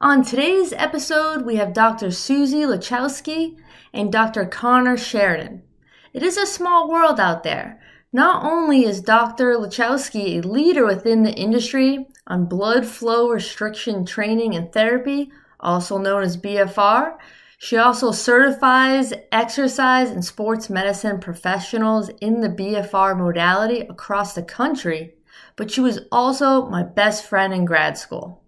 On today's episode, we have Dr. Susie Lachowski and Dr. Connor Sheridan. It is a small world out there. Not only is Dr. Lachowski a leader within the industry on blood flow restriction training and therapy, also known as BFR, she also certifies exercise and sports medicine professionals in the BFR modality across the country, but she was also my best friend in grad school.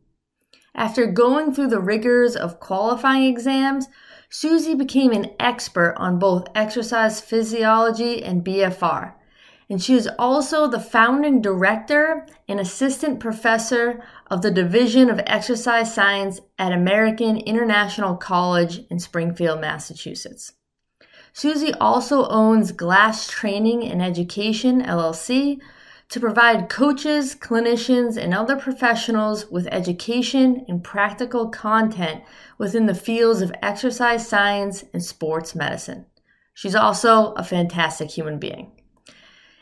After going through the rigors of qualifying exams, Susie became an expert on both exercise physiology and BFR. And she is also the founding director and assistant professor of the Division of Exercise Science at American International College in Springfield, Massachusetts. Susie also owns Glass Training and Education, LLC, to provide coaches, clinicians, and other professionals with education and practical content within the fields of exercise science and sports medicine. She's also a fantastic human being.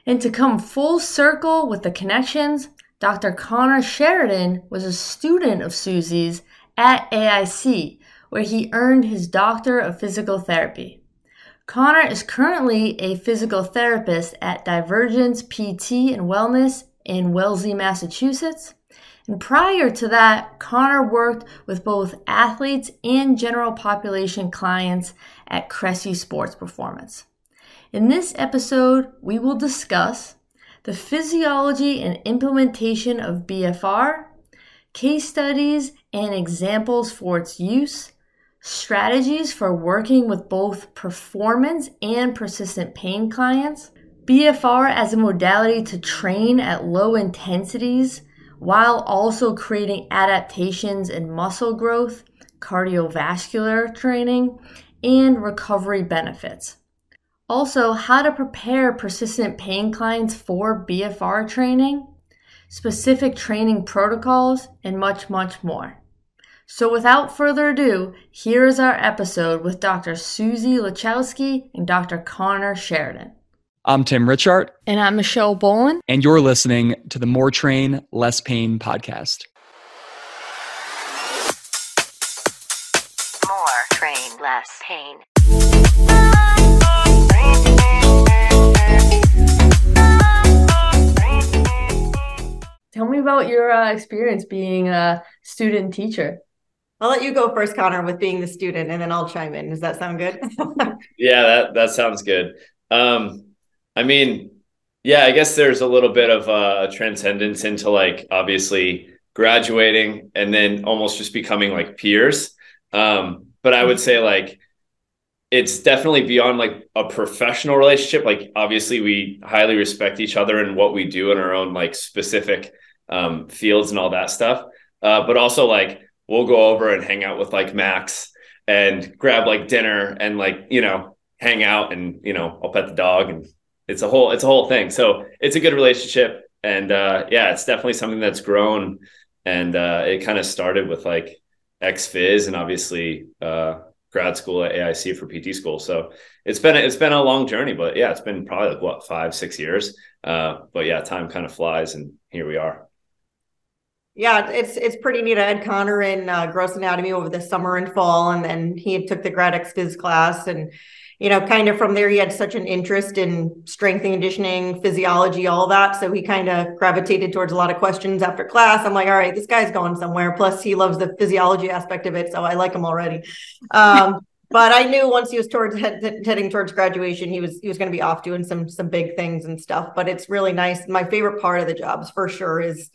And to come full circle with the connections, Dr. Connor Sheridan was a student of Susie's at AIC, where he earned his Doctor of Physical Therapy. Connor is currently a physical therapist at Divergence PT and Wellness in Wellesley, Massachusetts. And prior to that, Connor worked with both athletes and general population clients at Cressy Sports Performance. In this episode, we will discuss the physiology and implementation of BFR, case studies and examples for its use, strategies for working with both performance and persistent pain clients, BFR as a modality to train at low intensities while also creating adaptations in muscle growth, cardiovascular training, and recovery benefits. Also, how to prepare persistent pain clients for BFR training, specific training protocols, and much, much more. So, without further ado, here is our episode with Dr. Susie Lachowski and Dr. Connor Sheridan. I'm Tim Richardt. And I'm Michelle Boland. And you're listening to the More Train, Less Pain podcast. More Train, Less Pain. Tell me about your uh, experience being a student teacher. I'll let you go first, Connor, with being the student, and then I'll chime in. Does that sound good? yeah, that that sounds good. Um, I mean, yeah, I guess there's a little bit of a transcendence into like obviously graduating and then almost just becoming like peers. Um, but I would say like it's definitely beyond like a professional relationship. Like obviously we highly respect each other and what we do in our own like specific um, fields and all that stuff. Uh, but also like we'll go over and hang out with like Max and grab like dinner and like you know hang out and you know I'll pet the dog and it's a whole it's a whole thing. So it's a good relationship and uh, yeah, it's definitely something that's grown and uh, it kind of started with like ex and obviously uh, grad school at AIC for PT school. So it's been it's been a long journey, but yeah, it's been probably like what five six years. Uh, but yeah, time kind of flies, and here we are. Yeah, it's it's pretty neat. I had Connor in uh, gross anatomy over the summer and fall, and then he took the grad ex phys class, and you know, kind of from there, he had such an interest in strength and conditioning, physiology, all that. So he kind of gravitated towards a lot of questions after class. I'm like, all right, this guy's going somewhere. Plus, he loves the physiology aspect of it, so I like him already. Um, but I knew once he was towards head, heading towards graduation, he was he was going to be off doing some some big things and stuff. But it's really nice. My favorite part of the jobs, for sure, is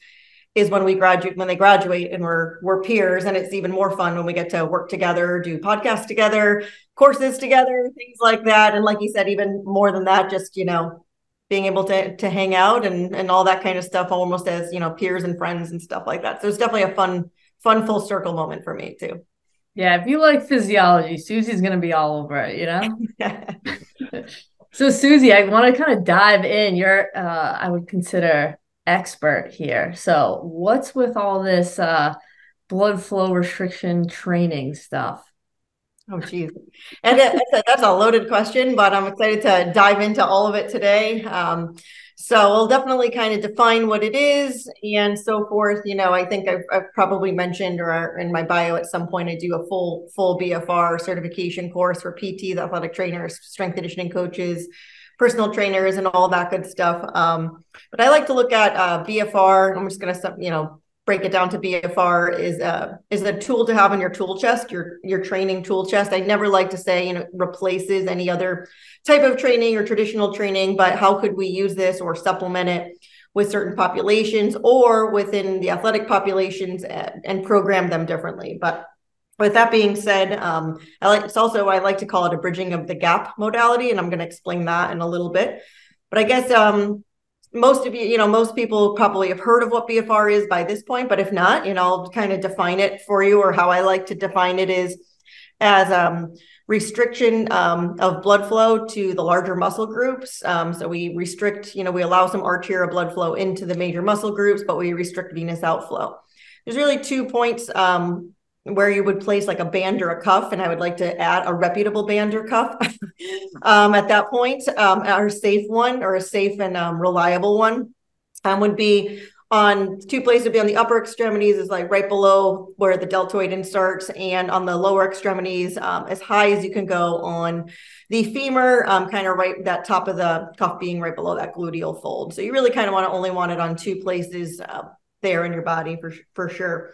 is when we graduate when they graduate and we're we're peers and it's even more fun when we get to work together do podcasts together courses together things like that. And like you said even more than that just you know being able to to hang out and and all that kind of stuff almost as you know peers and friends and stuff like that. So it's definitely a fun fun full circle moment for me too. Yeah if you like physiology susie's going to be all over it you know? So susie i want to kind of dive in. You're uh, i would consider expert here. So, what's with all this uh, blood flow restriction training stuff? Oh, geez. And that's a, loaded question, but I'm excited to dive into all of it today. Um, So I'll definitely kind of define what it is and so forth. You know, I think I've, I've, probably mentioned or in my bio at some point I do a full full BFR certification course for PT, the athletic trainers, strength conditioning coaches, personal trainers, and all that good stuff. Um, but I like to look at uh, BFR. I'm just going to you know break it down to BFR is a is a tool to have in your tool chest, your your training tool chest. I never like to say you know replaces any other type of training or traditional training, but how could we use this or supplement it with certain populations or within the athletic populations and, and program them differently? But with that being said, um, I like it's also I like to call it a bridging of the gap modality, and I'm going to explain that in a little bit. But I guess um, most of you, you know, most people probably have heard of what BFR is by this point, but if not, you know, I'll kind of define it for you, or how I like to define it is as um, restriction um, of blood flow to the larger muscle groups. Um, so we restrict, you know, we allow some arterial blood flow into the major muscle groups, but we restrict venous outflow. There's really two points um, where you would place like a band or a cuff, and I would like to add a reputable band or cuff. Um, at that point, um, safe one or a safe and um, reliable one um, would be on two places would be on the upper extremities is like right below where the deltoid inserts and on the lower extremities um, as high as you can go on the femur um, kind of right that top of the cuff being right below that gluteal fold. So you really kind of want to only want it on two places uh, there in your body for for sure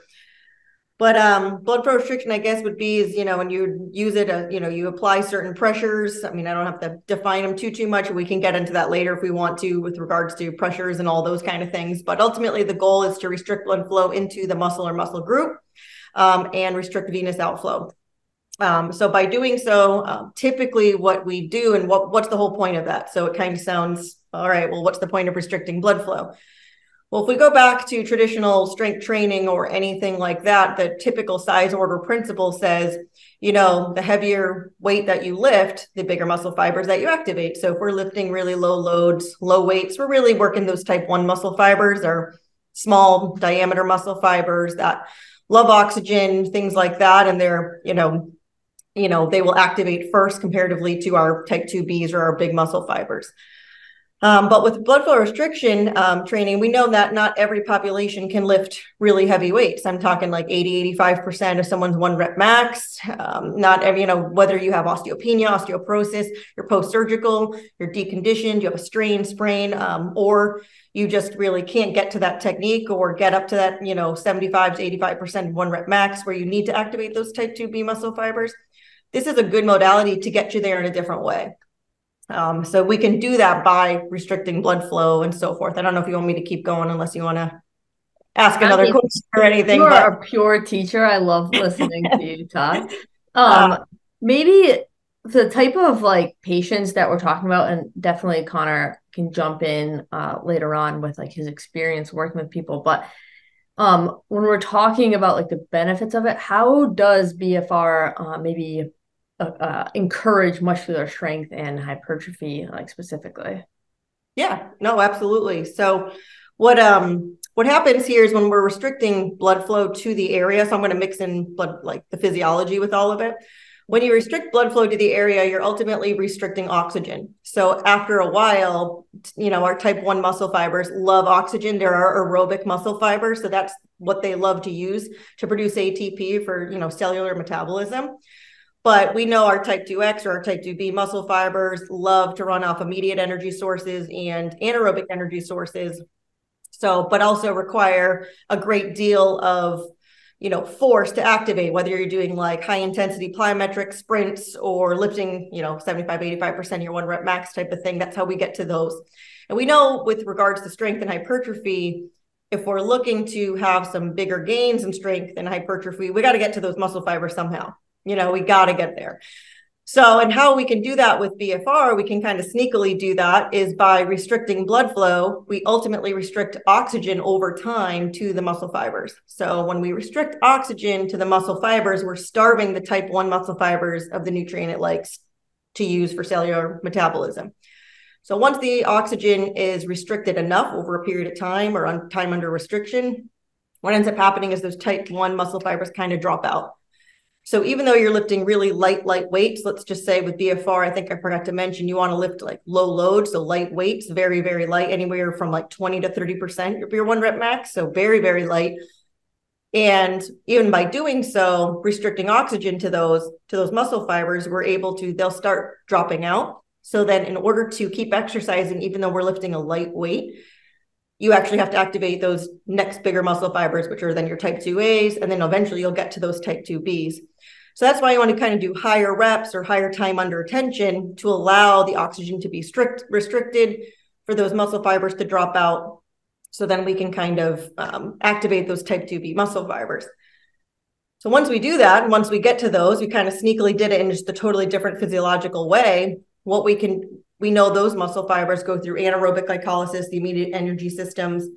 but um, blood flow restriction, I guess, would be is you know when you use it, uh, you know, you apply certain pressures. I mean, I don't have to define them too too much. We can get into that later if we want to, with regards to pressures and all those kind of things. But ultimately, the goal is to restrict blood flow into the muscle or muscle group, um, and restrict venous outflow. Um, so by doing so, um, typically what we do, and what what's the whole point of that? So it kind of sounds all right. Well, what's the point of restricting blood flow? Well, if we go back to traditional strength training or anything like that, the typical size order principle says, you know, the heavier weight that you lift, the bigger muscle fibers that you activate. So if we're lifting really low loads, low weights, we're really working those type 1 muscle fibers or small diameter muscle fibers that love oxygen, things like that and they're, you know, you know, they will activate first comparatively to our type 2Bs or our big muscle fibers. Um, but with blood flow restriction um, training, we know that not every population can lift really heavy weights. I'm talking like 80, 85% of someone's one rep max. Um, not every, you know, whether you have osteopenia, osteoporosis, you're post surgical, you're deconditioned, you have a strain, sprain, um, or you just really can't get to that technique or get up to that, you know, 75 to 85% one rep max where you need to activate those type 2B muscle fibers. This is a good modality to get you there in a different way. Um, so we can do that by restricting blood flow and so forth. I don't know if you want me to keep going unless you want to ask another I mean, question or anything. You are but... a pure teacher. I love listening to you talk. Um, uh, maybe the type of like patients that we're talking about, and definitely Connor can jump in uh, later on with like his experience working with people, but um, when we're talking about like the benefits of it, how does BFR uh, maybe uh, uh, encourage muscular strength and hypertrophy, like specifically. Yeah, no, absolutely. So, what um what happens here is when we're restricting blood flow to the area. So I'm going to mix in blood like the physiology with all of it. When you restrict blood flow to the area, you're ultimately restricting oxygen. So after a while, you know, our type 1 muscle fibers love oxygen. There are aerobic muscle fibers, so that's what they love to use to produce ATP for, you know, cellular metabolism. But we know our type 2X or our type 2B muscle fibers love to run off immediate energy sources and anaerobic energy sources. So, but also require a great deal of you know force to activate whether you're doing like high intensity plyometric sprints or lifting you know 75 85% your one rep max type of thing. That's how we get to those. And we know with regards to strength and hypertrophy if we're looking to have some bigger gains in strength and hypertrophy we got to get to those muscle fibers somehow you know, we got to get there. So, and how we can do that with BFR, we can kind of sneakily do that is by restricting blood flow. We ultimately restrict oxygen over time to the muscle fibers. So, when we restrict oxygen to the muscle fibers, we're starving the type 1 muscle fibers of the nutrient it likes to use for cellular metabolism. So, once the oxygen is restricted enough over a period of time or on time under restriction, what ends up happening is those type 1 muscle fibers kind of drop out. So even though you're lifting really light, light weights, let's just say with BFR, I think I forgot to mention you want to lift like low load, so light weights, very, very light, anywhere from like 20 to 30% of your one rep max. So very, very light. And even by doing so, restricting oxygen to those to those muscle fibers, we're able to they'll start dropping out. So then in order to keep exercising, even though we're lifting a light weight, you actually have to activate those next bigger muscle fibers, which are then your type 2As, and then eventually you'll get to those type 2Bs. So that's why you want to kind of do higher reps or higher time under tension to allow the oxygen to be strict restricted for those muscle fibers to drop out. So then we can kind of um, activate those type 2B muscle fibers. So once we do that, once we get to those, we kind of sneakily did it in just a totally different physiological way. What we can, we know those muscle fibers go through anaerobic glycolysis, the immediate energy systems.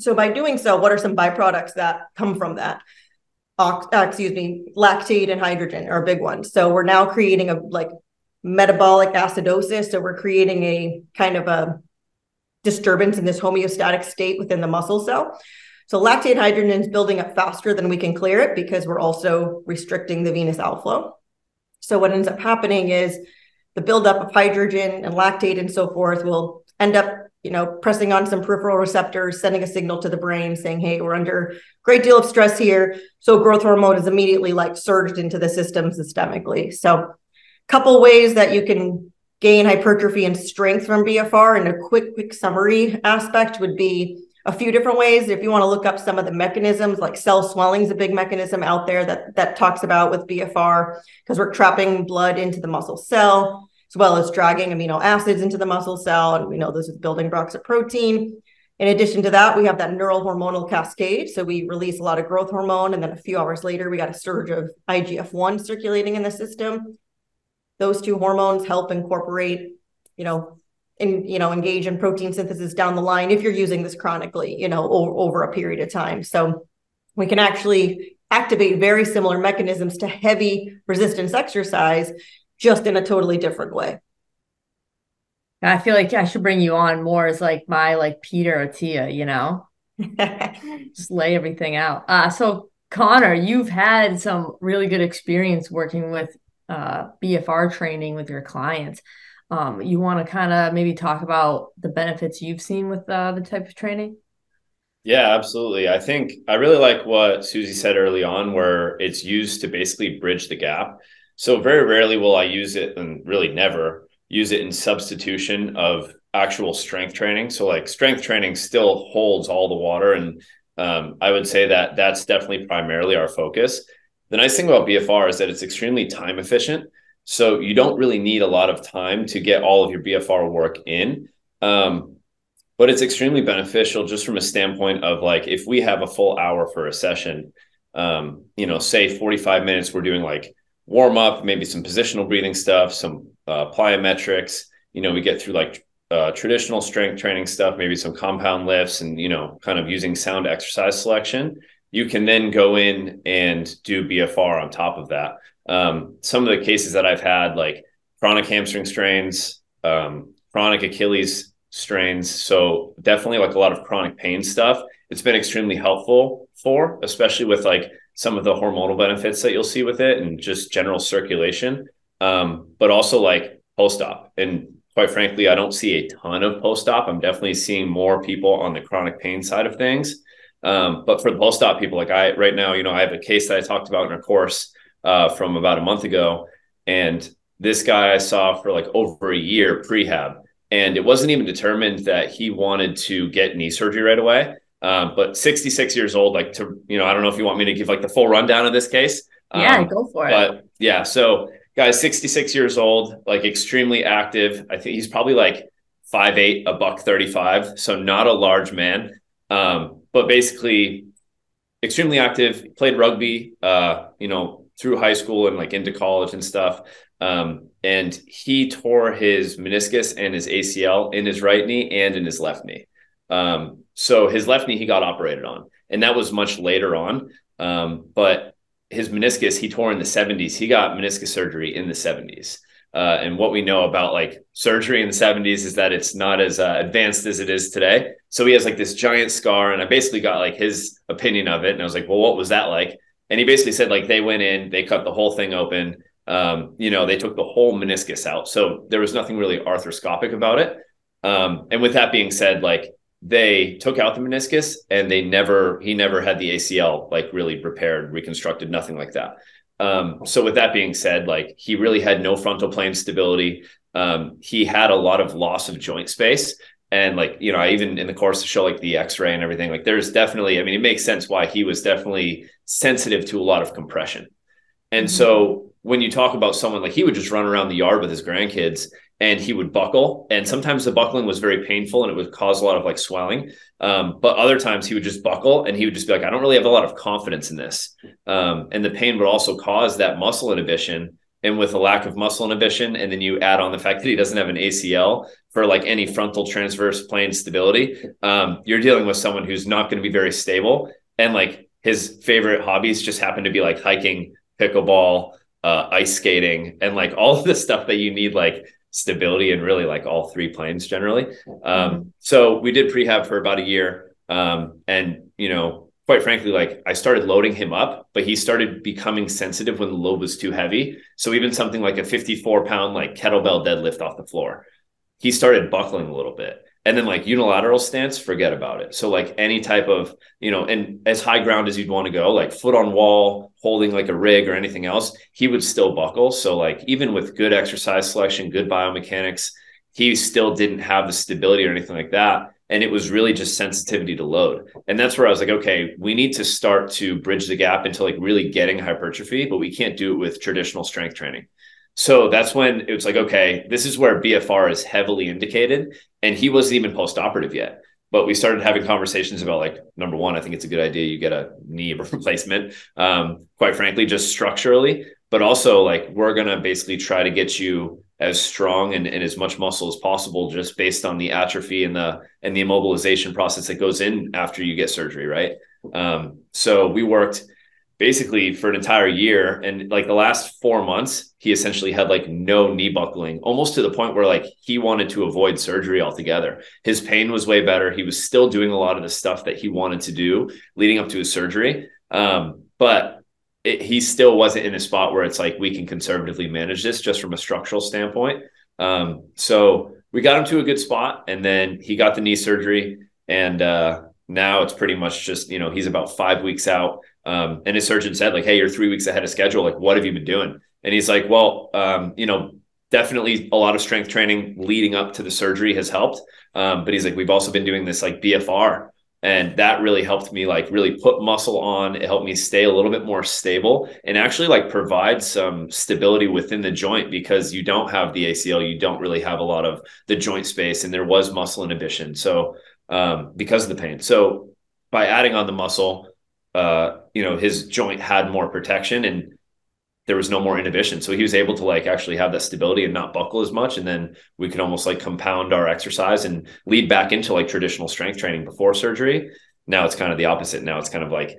So by doing so, what are some byproducts that come from that? Uh, excuse me, lactate and hydrogen are big ones. So we're now creating a like metabolic acidosis. So we're creating a kind of a disturbance in this homeostatic state within the muscle cell. So lactate hydrogen is building up faster than we can clear it because we're also restricting the venous outflow. So what ends up happening is the buildup of hydrogen and lactate and so forth will end up you know, pressing on some peripheral receptors, sending a signal to the brain saying, hey, we're under great deal of stress here. So growth hormone is immediately like surged into the system systemically. So couple ways that you can gain hypertrophy and strength from BFR and a quick, quick summary aspect would be a few different ways. If you want to look up some of the mechanisms, like cell swelling is a big mechanism out there that that talks about with BFR because we're trapping blood into the muscle cell as well as dragging amino acids into the muscle cell. And we know those are building blocks of protein. In addition to that, we have that neural hormonal cascade. So we release a lot of growth hormone, and then a few hours later, we got a surge of IGF 1 circulating in the system. Those two hormones help incorporate, you know, and you know, engage in protein synthesis down the line if you're using this chronically, you know, over, over a period of time. So we can actually activate very similar mechanisms to heavy resistance exercise just in a totally different way. I feel like I should bring you on more as like my like Peter Attia, you know, just lay everything out. Uh, so Connor, you've had some really good experience working with uh, BFR training with your clients. Um, you want to kind of maybe talk about the benefits you've seen with uh, the type of training? Yeah, absolutely. I think I really like what Susie said early on, where it's used to basically bridge the gap. So very rarely will I use it, and really never use it in substitution of actual strength training. So like strength training still holds all the water, and um, I would say that that's definitely primarily our focus. The nice thing about BFR is that it's extremely time efficient. So you don't really need a lot of time to get all of your BFR work in. Um, but it's extremely beneficial just from a standpoint of like if we have a full hour for a session, um, you know, say 45 minutes, we're doing like warm up, maybe some positional breathing stuff, some uh, plyometrics. You know, we get through like uh, traditional strength training stuff, maybe some compound lifts, and you know, kind of using sound exercise selection. You can then go in and do BFR on top of that. Um, some of the cases that I've had, like chronic hamstring strains, um, chronic Achilles strains, so definitely like a lot of chronic pain stuff. It's been extremely helpful for, especially with like some of the hormonal benefits that you'll see with it and just general circulation, um, but also like post op. And quite frankly, I don't see a ton of post op. I'm definitely seeing more people on the chronic pain side of things. Um, but for the post op people, like I right now, you know, I have a case that I talked about in a course uh, from about a month ago, and this guy I saw for like over a year prehab, and it wasn't even determined that he wanted to get knee surgery right away. Um, but 66 years old, like to, you know, I don't know if you want me to give like the full rundown of this case. Yeah, um, go for it. But yeah, so guys, 66 years old, like extremely active. I think he's probably like five eight, a buck 35. So not a large man. Um, but basically extremely active, played rugby, uh, you know, through high school and like into college and stuff. Um, and he tore his meniscus and his ACL in his right knee and in his left knee. Um, so his left knee he got operated on, and that was much later on. Um, but his meniscus he tore in the 70s. He got meniscus surgery in the 70s. Uh, and what we know about like surgery in the 70s is that it's not as uh, advanced as it is today. So he has like this giant scar, and I basically got like his opinion of it, and I was like, well, what was that like? And he basically said like they went in, they cut the whole thing open. Um, you know, they took the whole meniscus out. So there was nothing really arthroscopic about it. Um, and with that being said, like they took out the meniscus and they never, he never had the ACL like really repaired, reconstructed, nothing like that. Um, so with that being said, like he really had no frontal plane stability. Um, he had a lot of loss of joint space. And like, you know, I even in the course to show like the x-ray and everything, like there's definitely, I mean, it makes sense why he was definitely sensitive to a lot of compression. And mm-hmm. so when you talk about someone like he would just run around the yard with his grandkids and he would buckle. And sometimes the buckling was very painful and it would cause a lot of like swelling. Um, but other times he would just buckle and he would just be like i don't really have a lot of confidence in this. Um, and the pain would also cause that muscle inhibition. And with a lack of muscle inhibition and then you add on the fact that he doesn't have an acl for like any frontal transverse plane stability um, you're dealing with someone who's not going to be very stable. And like his favorite hobbies just happen to be like hiking pickleball uh, ice skating and like all of the stuff that you need like stability and really like all three planes generally. Um, mm-hmm. so we did prehab for about a year. Um, and, you know, quite frankly, like I started loading him up, but he started becoming sensitive when the load was too heavy. So even something like a 54 pound like kettlebell deadlift off the floor, he started buckling a little bit and then like unilateral stance forget about it. So like any type of you know and as high ground as you'd want to go like foot on wall holding like a rig or anything else he would still buckle. So like even with good exercise selection good biomechanics he still didn't have the stability or anything like that. And it was really just sensitivity to load. And that's where i was like okay we need to start to bridge the gap into like really getting hypertrophy but we can't do it with traditional strength training. So that's when it was like, okay, this is where BFR is heavily indicated. And he wasn't even post operative yet. But we started having conversations about like, number one, I think it's a good idea you get a knee replacement, um, quite frankly, just structurally. But also, like, we're going to basically try to get you as strong and, and as much muscle as possible just based on the atrophy and the and the immobilization process that goes in after you get surgery right um, so we worked basically for an entire year. And like the last four months, he essentially had like no knee buckling, almost to the point where like he wanted to avoid surgery altogether. His pain was way better. He was still doing a lot of the stuff that he wanted to do leading up to his surgery. Um, but it, he still wasn't in a spot where it's like we can conservatively manage this just from a structural standpoint. Um, so we got him to a good spot and then he got the knee surgery and uh, now it's pretty much just you know he's about five weeks out um, and his surgeon said, like, hey, you're three weeks ahead of schedule. Like, what have you been doing? And he's like, well, um, you know, definitely a lot of strength training leading up to the surgery has helped. Um, but he's like, we've also been doing this like BFR. And that really helped me like really put muscle on. It helped me stay a little bit more stable and actually like provide some stability within the joint because you don't have the ACL, you don't really have a lot of the joint space, and there was muscle inhibition. So um, because of the pain. So by adding on the muscle, uh, you know, his joint had more protection and there was no more inhibition. So he was able to like actually have that stability and not buckle as much. And then we could almost like compound our exercise and lead back into like traditional strength training before surgery. Now it's kind of the opposite. Now it's kind of like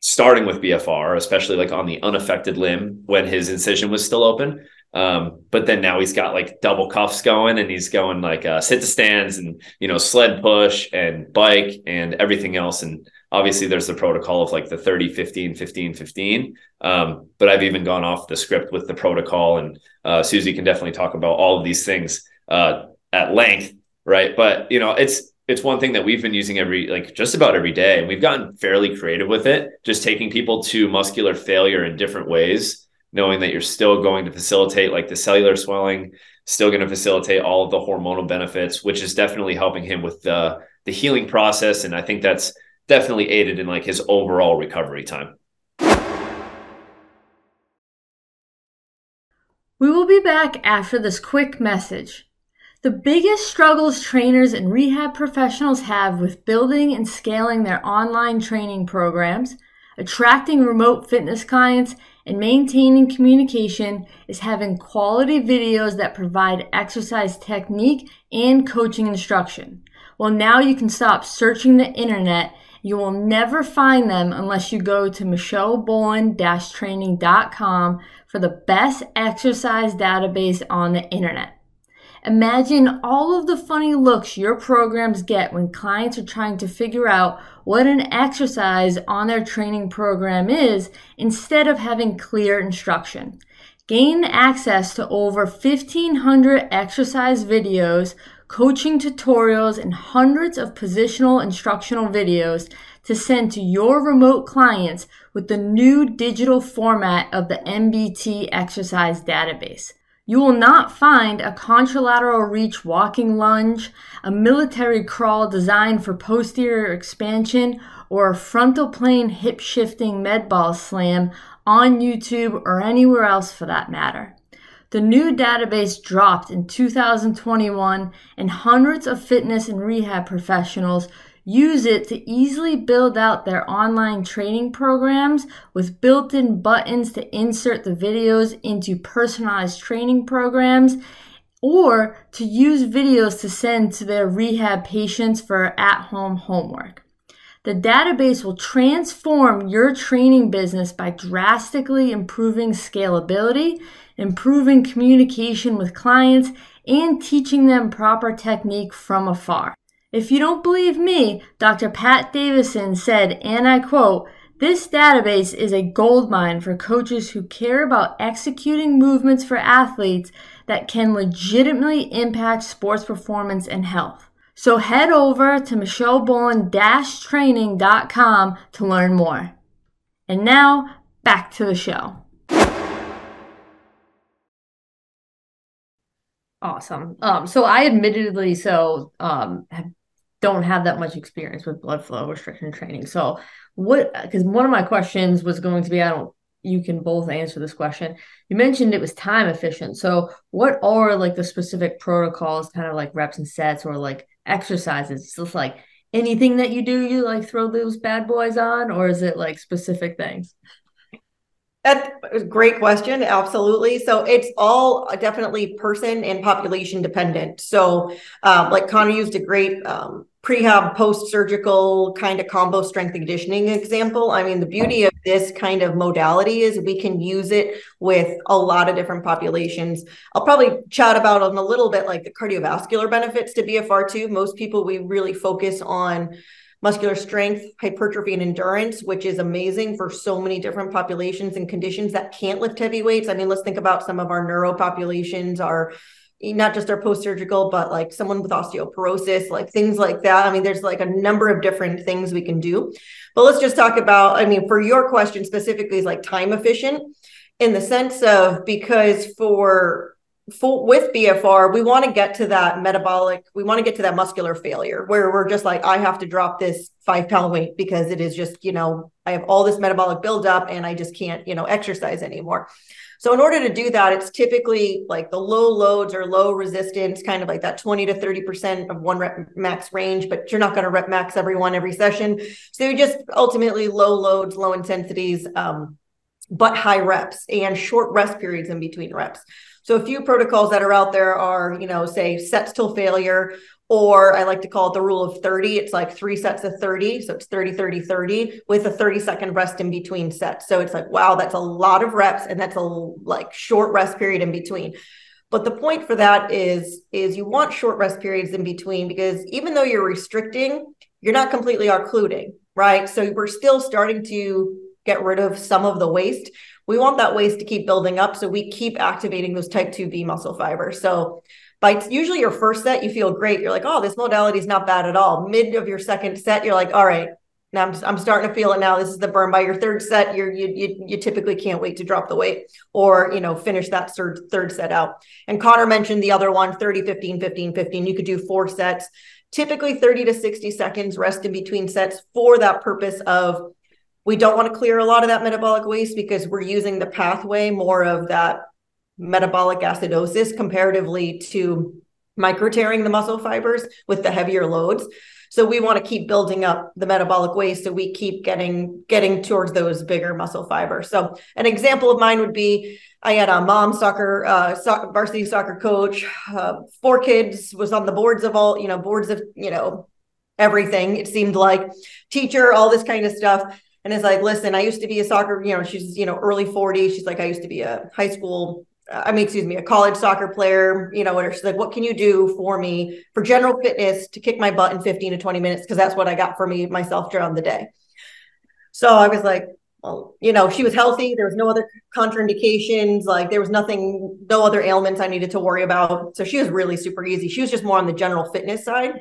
starting with BFR, especially like on the unaffected limb when his incision was still open. Um, but then now he's got like double cuffs going and he's going like uh, sit to stands and, you know, sled push and bike and everything else. And obviously there's the protocol of like the 30 15 15 15 um, but i've even gone off the script with the protocol and uh, susie can definitely talk about all of these things uh, at length right? But you know it's it's one thing that we've been using every like just about every day and we've gotten fairly creative with it just taking people to muscular failure in different ways knowing that you're still going to facilitate like the cellular swelling still going to facilitate all of the hormonal benefits which is definitely helping him with the the healing process and i think that's definitely aided in like his overall recovery time. We will be back after this quick message. The biggest struggles trainers and rehab professionals have with building and scaling their online training programs, attracting remote fitness clients, and maintaining communication is having quality videos that provide exercise technique and coaching instruction. Well, now you can stop searching the internet you will never find them unless you go to michelleboland-training.com for the best exercise database on the internet. Imagine all of the funny looks your programs get when clients are trying to figure out what an exercise on their training program is instead of having clear instruction. Gain access to over 1500 exercise videos, coaching tutorials, and hundreds of positional instructional videos to send to your remote clients with the new digital format of the MBT exercise database. You will not find a contralateral reach walking lunge, a military crawl designed for posterior expansion, or a frontal plane hip shifting med ball slam on YouTube or anywhere else for that matter. The new database dropped in 2021 and hundreds of fitness and rehab professionals use it to easily build out their online training programs with built in buttons to insert the videos into personalized training programs or to use videos to send to their rehab patients for at home homework. The database will transform your training business by drastically improving scalability, improving communication with clients, and teaching them proper technique from afar. If you don't believe me, Dr. Pat Davidson said, and I quote, this database is a goldmine for coaches who care about executing movements for athletes that can legitimately impact sports performance and health. So head over to michelleboland-training.com to learn more. And now, back to the show. Awesome. Um, so I admittedly so um have don't have that much experience with blood flow restriction training. So what because one of my questions was going to be I don't you can both answer this question. You mentioned it was time efficient. So what are like the specific protocols, kind of like reps and sets or like exercises? It's just like anything that you do, you like throw those bad boys on, or is it like specific things? That's a great question. Absolutely. So it's all definitely person and population dependent. So, um, like Connor used a great um, prehab post surgical kind of combo strength and conditioning example. I mean, the beauty of this kind of modality is we can use it with a lot of different populations. I'll probably chat about in a little bit like the cardiovascular benefits to BFR too. Most people, we really focus on muscular strength, hypertrophy, and endurance, which is amazing for so many different populations and conditions that can't lift heavy weights. I mean, let's think about some of our neuro populations, our not just our post-surgical, but like someone with osteoporosis, like things like that. I mean, there's like a number of different things we can do. But let's just talk about, I mean, for your question specifically, is like time efficient in the sense of because for for, with BFR, we want to get to that metabolic, we want to get to that muscular failure where we're just like, I have to drop this five pound weight because it is just, you know, I have all this metabolic buildup and I just can't, you know, exercise anymore. So in order to do that, it's typically like the low loads or low resistance, kind of like that 20 to 30% of one rep max range, but you're not going to rep max everyone every session. So you just ultimately low loads, low intensities, um, but high reps and short rest periods in between reps. So a few protocols that are out there are, you know, say sets till failure, or I like to call it the rule of 30. It's like three sets of 30. So it's 30, 30, 30 with a 30 second rest in between sets. So it's like, wow, that's a lot of reps and that's a like short rest period in between. But the point for that is, is you want short rest periods in between because even though you're restricting, you're not completely occluding, right? So we're still starting to get rid of some of the waste we want that waste to keep building up. So we keep activating those type 2B muscle fibers. So by usually your first set, you feel great. You're like, oh, this modality is not bad at all. Mid of your second set, you're like, all right, now I'm, I'm starting to feel it now. This is the burn. By your third set, you're you, you you typically can't wait to drop the weight or you know finish that third third set out. And Connor mentioned the other one, 30, 15, 15, 15. You could do four sets, typically 30 to 60 seconds rest in between sets for that purpose of we don't want to clear a lot of that metabolic waste because we're using the pathway more of that metabolic acidosis comparatively to micro tearing the muscle fibers with the heavier loads. So we want to keep building up the metabolic waste so we keep getting getting towards those bigger muscle fibers. So an example of mine would be I had a mom soccer, uh, soccer varsity soccer coach, uh, four kids, was on the boards of all, you know, boards of, you know, everything. It seemed like teacher, all this kind of stuff and is like, listen, I used to be a soccer, you know, she's, you know, early 40s. She's like, I used to be a high school I mean, excuse me, a college soccer player, you know, where she's like, what can you do for me for general fitness to kick my butt in 15 to 20 minutes? Because that's what I got for me myself during the day. So I was like, well, you know, she was healthy. There was no other contraindications. Like there was nothing, no other ailments I needed to worry about. So she was really super easy. She was just more on the general fitness side.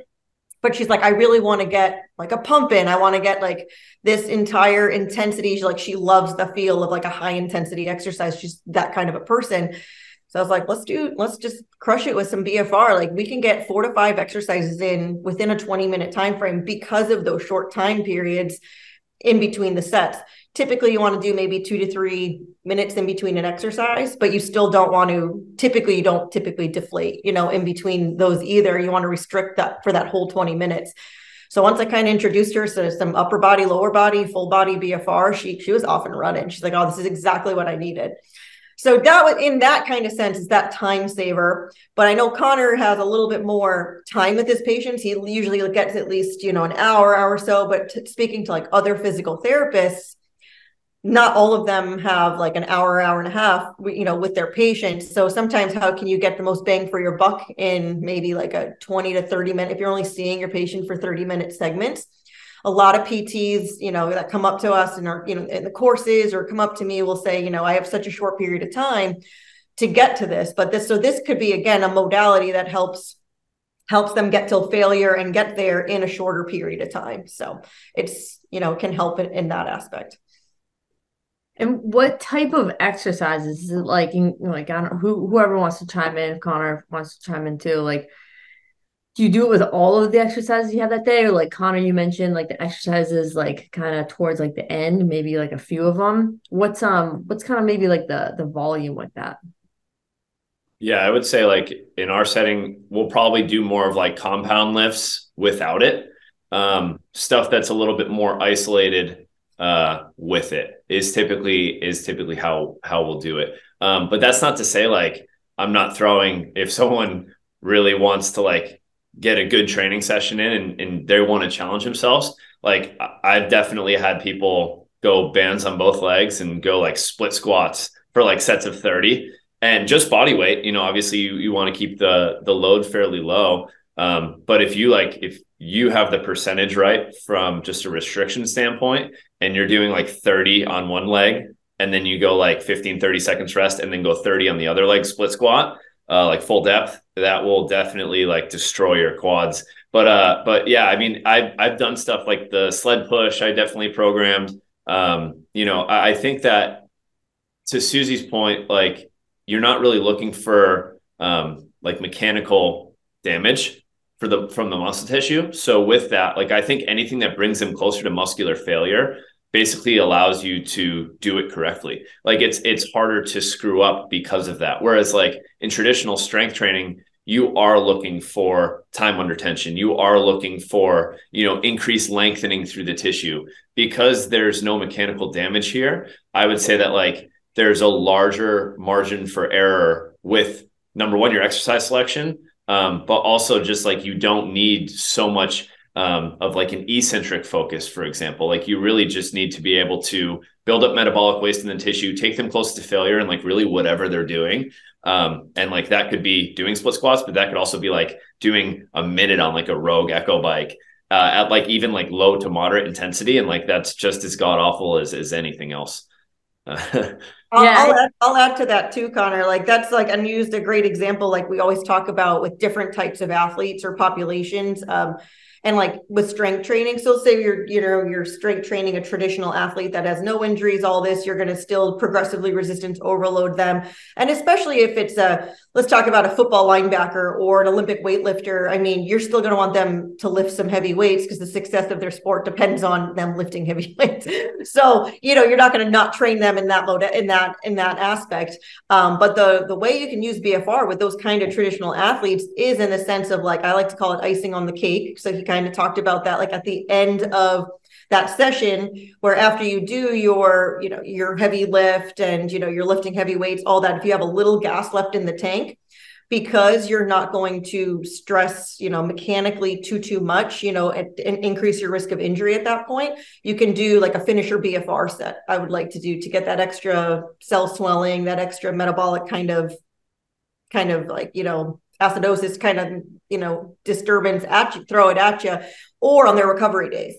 But she's like, I really want to get like a pump in. I want to get like this entire intensity. She like she loves the feel of like a high intensity exercise. She's that kind of a person. So I was like, let's do, let's just crush it with some BFR. Like we can get four to five exercises in within a 20 minute time frame because of those short time periods in between the sets. Typically, you want to do maybe two to three minutes in between an exercise, but you still don't want to. Typically, you don't typically deflate, you know, in between those either. You want to restrict that for that whole 20 minutes. So once I kind of introduced her to some upper body, lower body, full body BFR, she she was off and running. She's like, "Oh, this is exactly what I needed." So that was in that kind of sense is that time saver. But I know Connor has a little bit more time with his patients. He usually gets at least, you know, an hour, hour or so. But t- speaking to like other physical therapists, not all of them have like an hour, hour and a half, you know, with their patients. So sometimes how can you get the most bang for your buck in maybe like a 20 to 30 minute, if you're only seeing your patient for 30 minute segments? a lot of PTs, you know, that come up to us and are, you know, in the courses or come up to me will say, you know, I have such a short period of time to get to this. But this, so this could be again a modality that helps helps them get till failure and get there in a shorter period of time. So it's, you know, can help in, in that aspect. And what type of exercises is it like? Like I don't who whoever wants to chime in, Connor wants to chime in too. Like do you do it with all of the exercises you have that day or like connor you mentioned like the exercises like kind of towards like the end maybe like a few of them what's um what's kind of maybe like the the volume with that yeah i would say like in our setting we'll probably do more of like compound lifts without it um stuff that's a little bit more isolated uh with it is typically is typically how how we'll do it um but that's not to say like i'm not throwing if someone really wants to like get a good training session in and, and they want to challenge themselves, like I've definitely had people go bands on both legs and go like split squats for like sets of 30 and just body weight, you know, obviously you, you want to keep the the load fairly low. Um, but if you like if you have the percentage right from just a restriction standpoint and you're doing like 30 on one leg and then you go like 15 30 seconds rest and then go 30 on the other leg split squat uh, like full depth, that will definitely like destroy your quads. But uh, but yeah, I mean, I've I've done stuff like the sled push. I definitely programmed. Um, you know, I, I think that to Susie's point, like you're not really looking for um, like mechanical damage for the from the muscle tissue. So with that, like I think anything that brings them closer to muscular failure basically allows you to do it correctly. Like it's it's harder to screw up because of that. Whereas like in traditional strength training, you are looking for time under tension. You are looking for, you know, increased lengthening through the tissue. Because there's no mechanical damage here, I would say that like there's a larger margin for error with number one, your exercise selection, um, but also just like you don't need so much um, of like an eccentric focus, for example. Like you really just need to be able to build up metabolic waste in the tissue, take them close to failure, and like really whatever they're doing. Um, and like that could be doing split squats, but that could also be like doing a minute on like a rogue echo bike uh, at like even like low to moderate intensity, and like that's just as god awful as as anything else. I'll, yeah. I'll add, I'll add to that too, Connor. Like that's like and used a great example, like we always talk about with different types of athletes or populations. Um, and like with strength training so say you're you know you're strength training a traditional athlete that has no injuries all this you're going to still progressively resistance overload them. And especially if it's a let's talk about a football linebacker or an olympic weightlifter. I mean you're still going to want them to lift some heavy weights because the success of their sport depends on them lifting heavy weights. So you know you're not going to not train them in that mode in that in that aspect. Um, but the the way you can use bfr with those kind of traditional athletes is in the sense of like i like to call it icing on the cake. So he kind of talked about that like at the end of that session where after you do your you know your heavy lift and you know you're lifting heavy weights all that if you have a little gas left in the tank because you're not going to stress, you know, mechanically too too much, you know, and, increase your risk of injury at that point. You can do like a finisher BFR set. I would like to do to get that extra cell swelling, that extra metabolic kind of, kind of like you know acidosis kind of you know disturbance at you, throw it at you, or on their recovery days.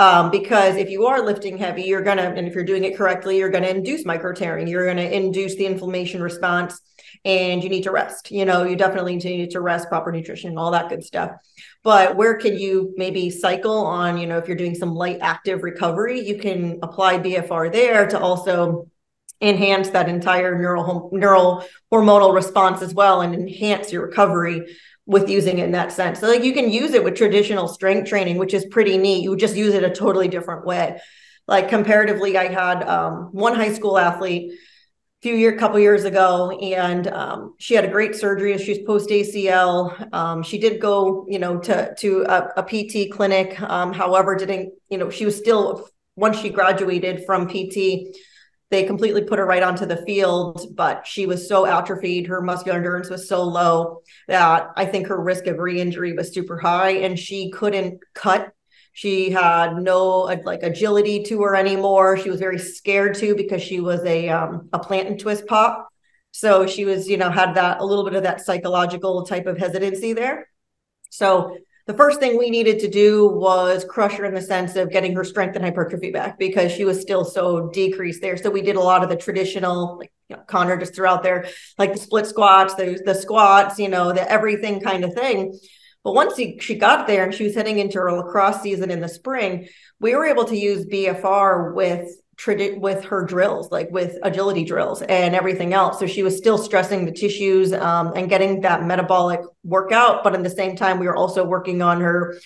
Um, because if you are lifting heavy, you're gonna, and if you're doing it correctly, you're gonna induce micro tearing. You're gonna induce the inflammation response and you need to rest. You know, you definitely need to rest, proper nutrition, all that good stuff. But where can you maybe cycle on, you know, if you're doing some light active recovery, you can apply BFR there to also enhance that entire neural neural hormonal response as well and enhance your recovery with using it in that sense. So like you can use it with traditional strength training, which is pretty neat. You just use it a totally different way. Like comparatively, I had um, one high school athlete a few year couple years ago and um, she had a great surgery she was post acl um, she did go you know to to a, a pt clinic um, however didn't you know she was still once she graduated from pt they completely put her right onto the field but she was so atrophied her muscular endurance was so low that i think her risk of re-injury was super high and she couldn't cut she had no like agility to her anymore. She was very scared too because she was a um, a plant and twist pop. So she was, you know, had that a little bit of that psychological type of hesitancy there. So the first thing we needed to do was crush her in the sense of getting her strength and hypertrophy back because she was still so decreased there. So we did a lot of the traditional, like you know, Connor just threw out there, like the split squats, the the squats, you know, the everything kind of thing. But once he, she got there and she was heading into her lacrosse season in the spring, we were able to use BFR with with her drills, like with agility drills and everything else. So she was still stressing the tissues um, and getting that metabolic workout. But at the same time, we were also working on her,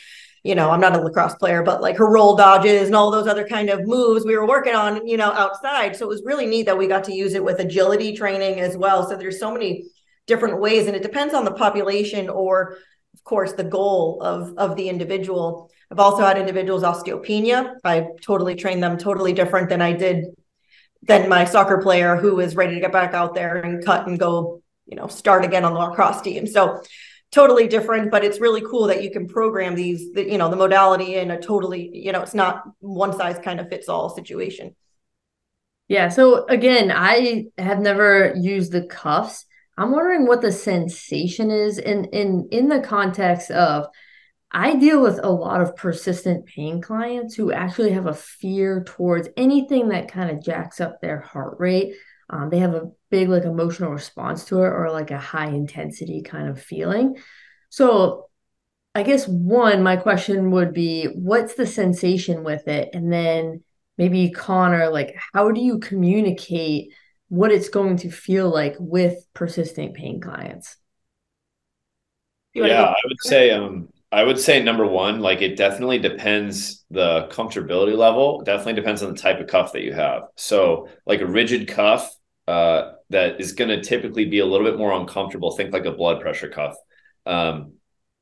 you know, I'm not a lacrosse player, but like her roll dodges and all those other kind of moves we were working on, you know, outside. So it was really neat that we got to use it with agility training as well. So there's so many different ways and it depends on the population or of course, the goal of, of the individual. I've also had individuals osteopenia. I totally trained them totally different than I did than my soccer player who is ready to get back out there and cut and go, you know, start again on the lacrosse team. So totally different, but it's really cool that you can program these, the, you know, the modality in a totally, you know, it's not one size kind of fits all situation. Yeah. So again, I have never used the cuffs. I'm wondering what the sensation is in in in the context of I deal with a lot of persistent pain clients who actually have a fear towards anything that kind of jacks up their heart rate. Um, they have a big like emotional response to it or like a high intensity kind of feeling. So I guess one, my question would be, what's the sensation with it? And then maybe Connor, like, how do you communicate what it's going to feel like with persistent pain clients. Yeah, I would say um I would say number one, like it definitely depends the comfortability level. Definitely depends on the type of cuff that you have. So like a rigid cuff uh, that is going to typically be a little bit more uncomfortable. Think like a blood pressure cuff. Um,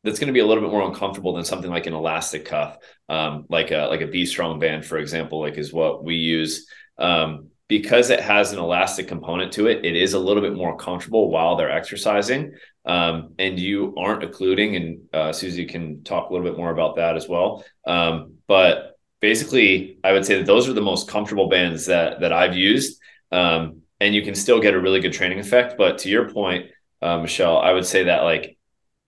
that's going to be a little bit more uncomfortable than something like an elastic cuff, um, like a like a B strong band, for example, like is what we use. Um, because it has an elastic component to it, it is a little bit more comfortable while they're exercising. Um, and you aren't occluding, and uh, Susie can talk a little bit more about that as well. Um, but basically, I would say that those are the most comfortable bands that that I've used, um, and you can still get a really good training effect. But to your point, uh, Michelle, I would say that like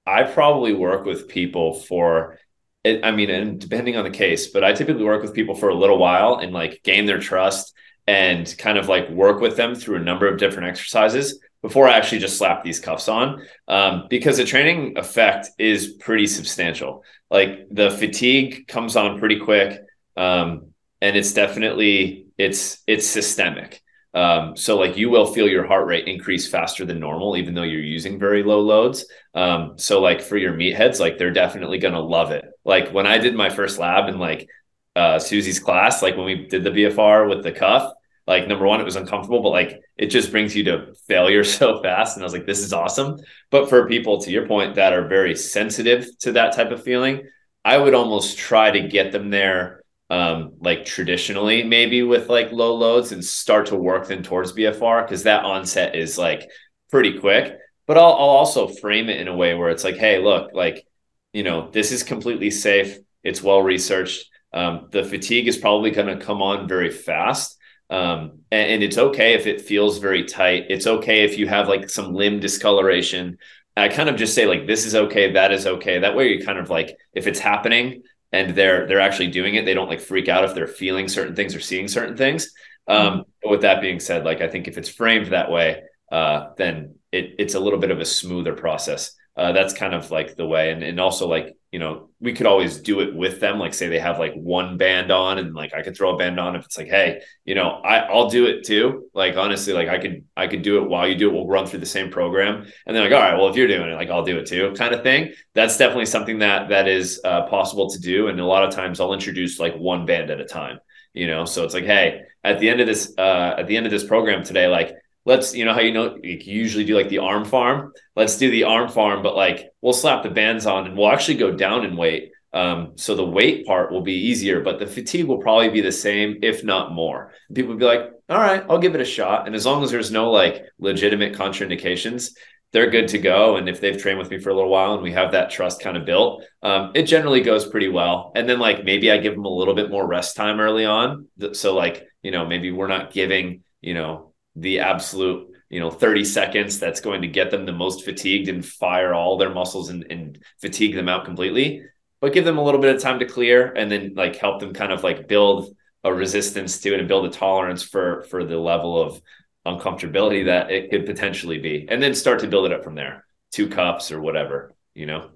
I probably work with people for I mean, and depending on the case, but I typically work with people for a little while and like gain their trust and kind of like work with them through a number of different exercises before I actually just slap these cuffs on um, because the training effect is pretty substantial. Like the fatigue comes on pretty quick, um, and it's definitely it's it's systemic. Um, so like you will feel your heart rate increase faster than normal, even though you're using very low loads. Um, so like for your meatheads, like they're definitely gonna love it. Like when I did my first lab and like uh, Susie's class, like when we did the BFR with the cuff, like number one, it was uncomfortable, but like it just brings you to failure so fast. And I was like, this is awesome. But for people, to your point, that are very sensitive to that type of feeling, I would almost try to get them there um, like traditionally, maybe with like low loads and start to work them towards BFR because that onset is like pretty quick. but I'll, I'll also frame it in a way where it's like, hey, look, like, you know, this is completely safe. It's well researched. Um, the fatigue is probably going to come on very fast. Um, and, and, it's okay if it feels very tight. It's okay if you have like some limb discoloration. I kind of just say like this is okay, that is okay. That way you kind of like if it's happening and they're they're actually doing it, they don't like freak out if they're feeling certain things or seeing certain things. Um, mm-hmm. with that being said, like I think if it's framed that way, uh, then it, it's a little bit of a smoother process. Uh, that's kind of like the way, and and also like you know we could always do it with them. Like say they have like one band on, and like I could throw a band on if it's like, hey, you know, I I'll do it too. Like honestly, like I could I could do it while you do it. We'll run through the same program, and then like all right, well if you're doing it, like I'll do it too, kind of thing. That's definitely something that that is uh, possible to do, and a lot of times I'll introduce like one band at a time. You know, so it's like, hey, at the end of this uh, at the end of this program today, like let's you know how you know you usually do like the arm farm? Let's do the arm farm but like we'll slap the bands on and we'll actually go down in weight um, so the weight part will be easier but the fatigue will probably be the same if not more. People will be like all right i'll give it a shot. And as long as there's no like legitimate contraindications they're good to go. And if they've trained with me for a little while and we have that trust kind of built um, it generally goes pretty well. And then like maybe i give them a little bit more rest time early on so like you know maybe we're not giving you know the absolute you know 30 seconds that's going to get them the most fatigued and fire all their muscles and, and fatigue them out completely but give them a little bit of time to clear and then like help them kind of like build a resistance to it and build a tolerance for for the level of uncomfortability that it could potentially be and then start to build it up from there. Two cups or whatever you know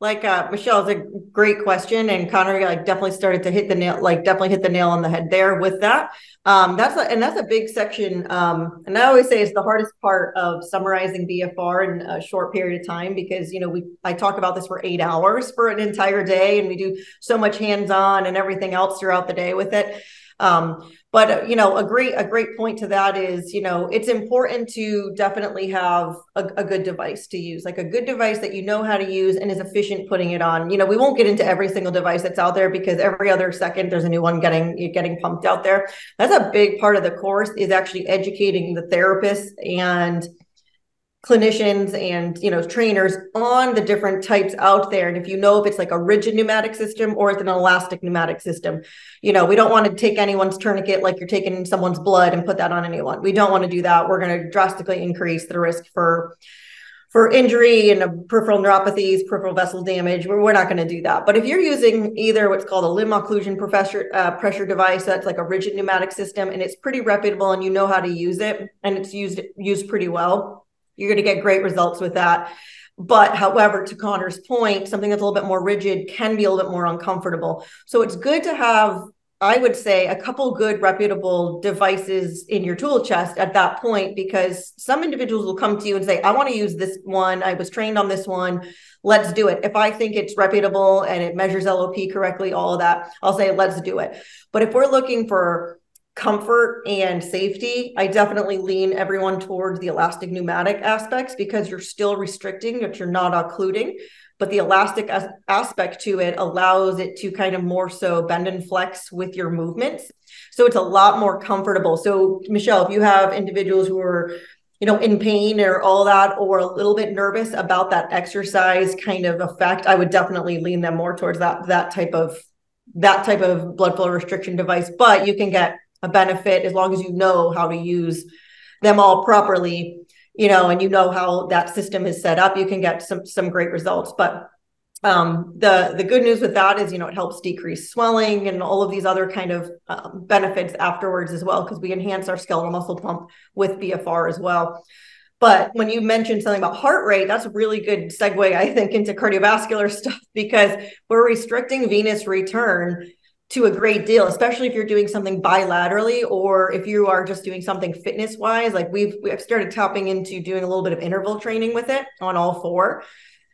like uh, it's a great question, and Connor like definitely started to hit the nail, like definitely hit the nail on the head there with that. Um, that's a, and that's a big section. Um, and I always say it's the hardest part of summarizing BFR in a short period of time because you know we I talk about this for eight hours for an entire day, and we do so much hands on and everything else throughout the day with it. Um, but uh, you know, a great a great point to that is, you know, it's important to definitely have a, a, good device to use, like a good device that you know how to use and is efficient putting it on. You know, we won't get into every single device that's out there because every other second there's a new one getting getting pumped out there. That's a big part of the course is actually educating the therapists and clinicians and you know trainers on the different types out there. And if you know if it's like a rigid pneumatic system or it's an elastic pneumatic system you know we don't want to take anyone's tourniquet like you're taking someone's blood and put that on anyone. We don't want to do that. We're going to drastically increase the risk for for injury and peripheral neuropathies peripheral vessel damage. We're, we're not going to do that. But if you're using either what's called a limb occlusion pressure uh, pressure device that's like a rigid pneumatic system and it's pretty reputable and you know how to use it and it's used used pretty well you're going to get great results with that. But however, to Connor's point, something that's a little bit more rigid can be a little bit more uncomfortable. So it's good to have, I would say, a couple good reputable devices in your tool chest at that point, because some individuals will come to you and say, I want to use this one. I was trained on this one. Let's do it. If I think it's reputable and it measures LOP correctly, all of that, I'll say, let's do it. But if we're looking for comfort and safety, I definitely lean everyone towards the elastic pneumatic aspects because you're still restricting, but you're not occluding. But the elastic as- aspect to it allows it to kind of more so bend and flex with your movements. So it's a lot more comfortable. So, Michelle, if you have individuals who are you know, in pain or all that, or a little bit nervous about that exercise kind of effect, I would definitely lean them more towards that that type of that type of blood flow restriction device. But you can get a benefit as long as you know how to use them all properly you know and you know how that system is set up you can get some some great results. But um, the the good news with that is you know it helps decrease swelling and all of these other kind of um, benefits afterwards as well because we enhance our skeletal muscle pump with bfr as well. But when you mentioned something about heart rate that's a really good segue i think into cardiovascular stuff because we're restricting venous return to a great deal, especially if you're doing something bilaterally or if you are just doing something fitness wise. Like we've we've started tapping into doing a little bit of interval training with it on all four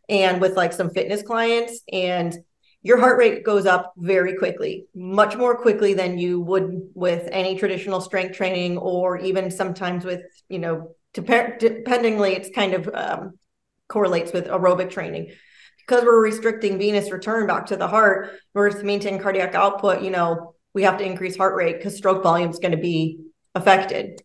and with like some fitness clients and your heart rate goes up very quickly, much more quickly than you would with any traditional strength training or even sometimes with, you know, dependingly, it's kind of um, correlates with aerobic training because we're restricting venous return back to the heart in order to maintain cardiac output, you know, we have to increase heart rate because stroke volume is going to be affected.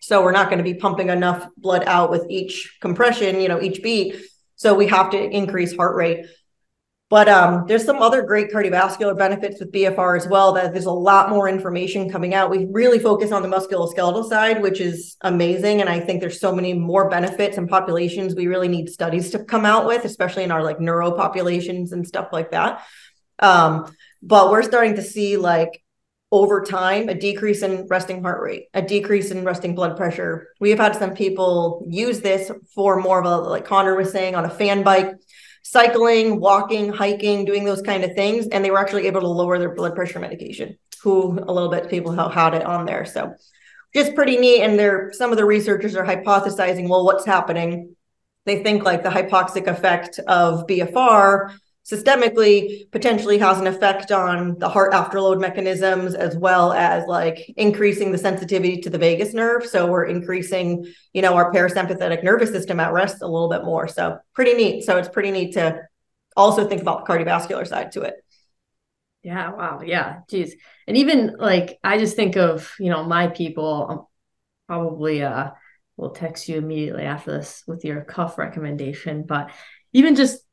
So we're not going to be pumping enough blood out with each compression, you know, each beat. So we have to increase heart rate. But um, there's some other great cardiovascular benefits with BFR as well. That there's a lot more information coming out. We really focus on the musculoskeletal side, which is amazing. And I think there's so many more benefits and populations we really need studies to come out with, especially in our like neuro populations and stuff like that. Um, but we're starting to see like over time a decrease in resting heart rate, a decrease in resting blood pressure. We have had some people use this for more of a like Connor was saying on a fan bike cycling, walking, hiking, doing those kind of things. And they were actually able to lower their blood pressure medication, who a little bit people had it on there. So just pretty neat. And there, some of the researchers are hypothesizing, well, what's happening? They think like the hypoxic effect of BFR systemically potentially has an effect on the heart afterload mechanisms as well as like increasing the sensitivity to the vagus nerve. So we're increasing you know our parasympathetic nervous system at rest a little bit more. So pretty neat. So it's pretty neat to also think about the cardiovascular side to it. Yeah. Wow. Yeah. Geez and even like i just think of you know my people I'm probably uh will text you immediately after this with your cuff recommendation. But even just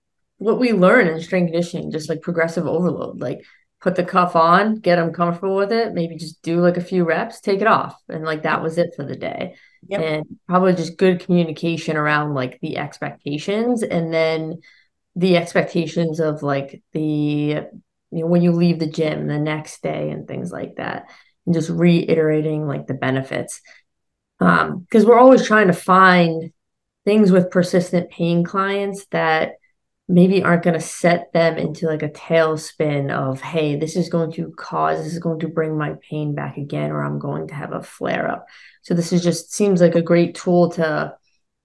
what we learn in strength conditioning, just like progressive overload, like put the cuff on, get them comfortable with it, maybe just do like a few reps, take it off. And like that was it for the day. Yep. And probably just good communication around like the expectations and then the expectations of like the you know when you leave the gym the next day and things like that and just reiterating like the benefits um because we're always trying to find things with persistent pain clients that maybe aren't going to set them into like a tailspin of hey this is going to cause this is going to bring my pain back again or i'm going to have a flare up. So this is just seems like a great tool to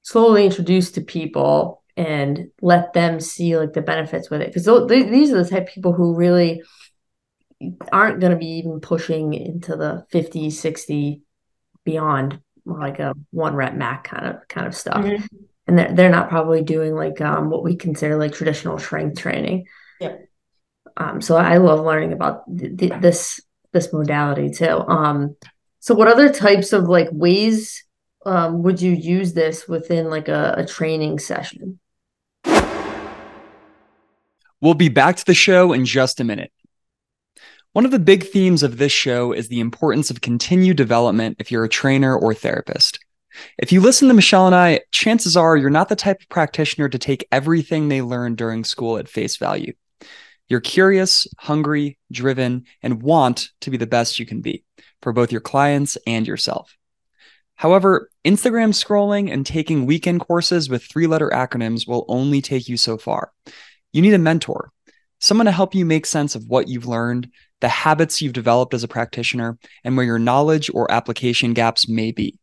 slowly introduce to people and let them see like the benefits with it. Because these are the type of people who really aren't going to be even pushing into the 50 60 beyond like a one rep mac kind of kind of stuff. Mm-hmm and they're, they're not probably doing like um, what we consider like traditional strength training. Yeah. Um, so I love learning about th- th- this this modality too. Um, so what other types of like ways um, would you use this within like a, a training session? We'll be back to the show in just a minute. One of the big themes of this show is the importance of continued development if you're a trainer or therapist. If you listen to Michelle and I, chances are you're not the type of practitioner to take everything they learned during school at face value. You're curious, hungry, driven, and want to be the best you can be for both your clients and yourself. However, Instagram scrolling and taking weekend courses with three letter acronyms will only take you so far. You need a mentor, someone to help you make sense of what you've learned, the habits you've developed as a practitioner, and where your knowledge or application gaps may be.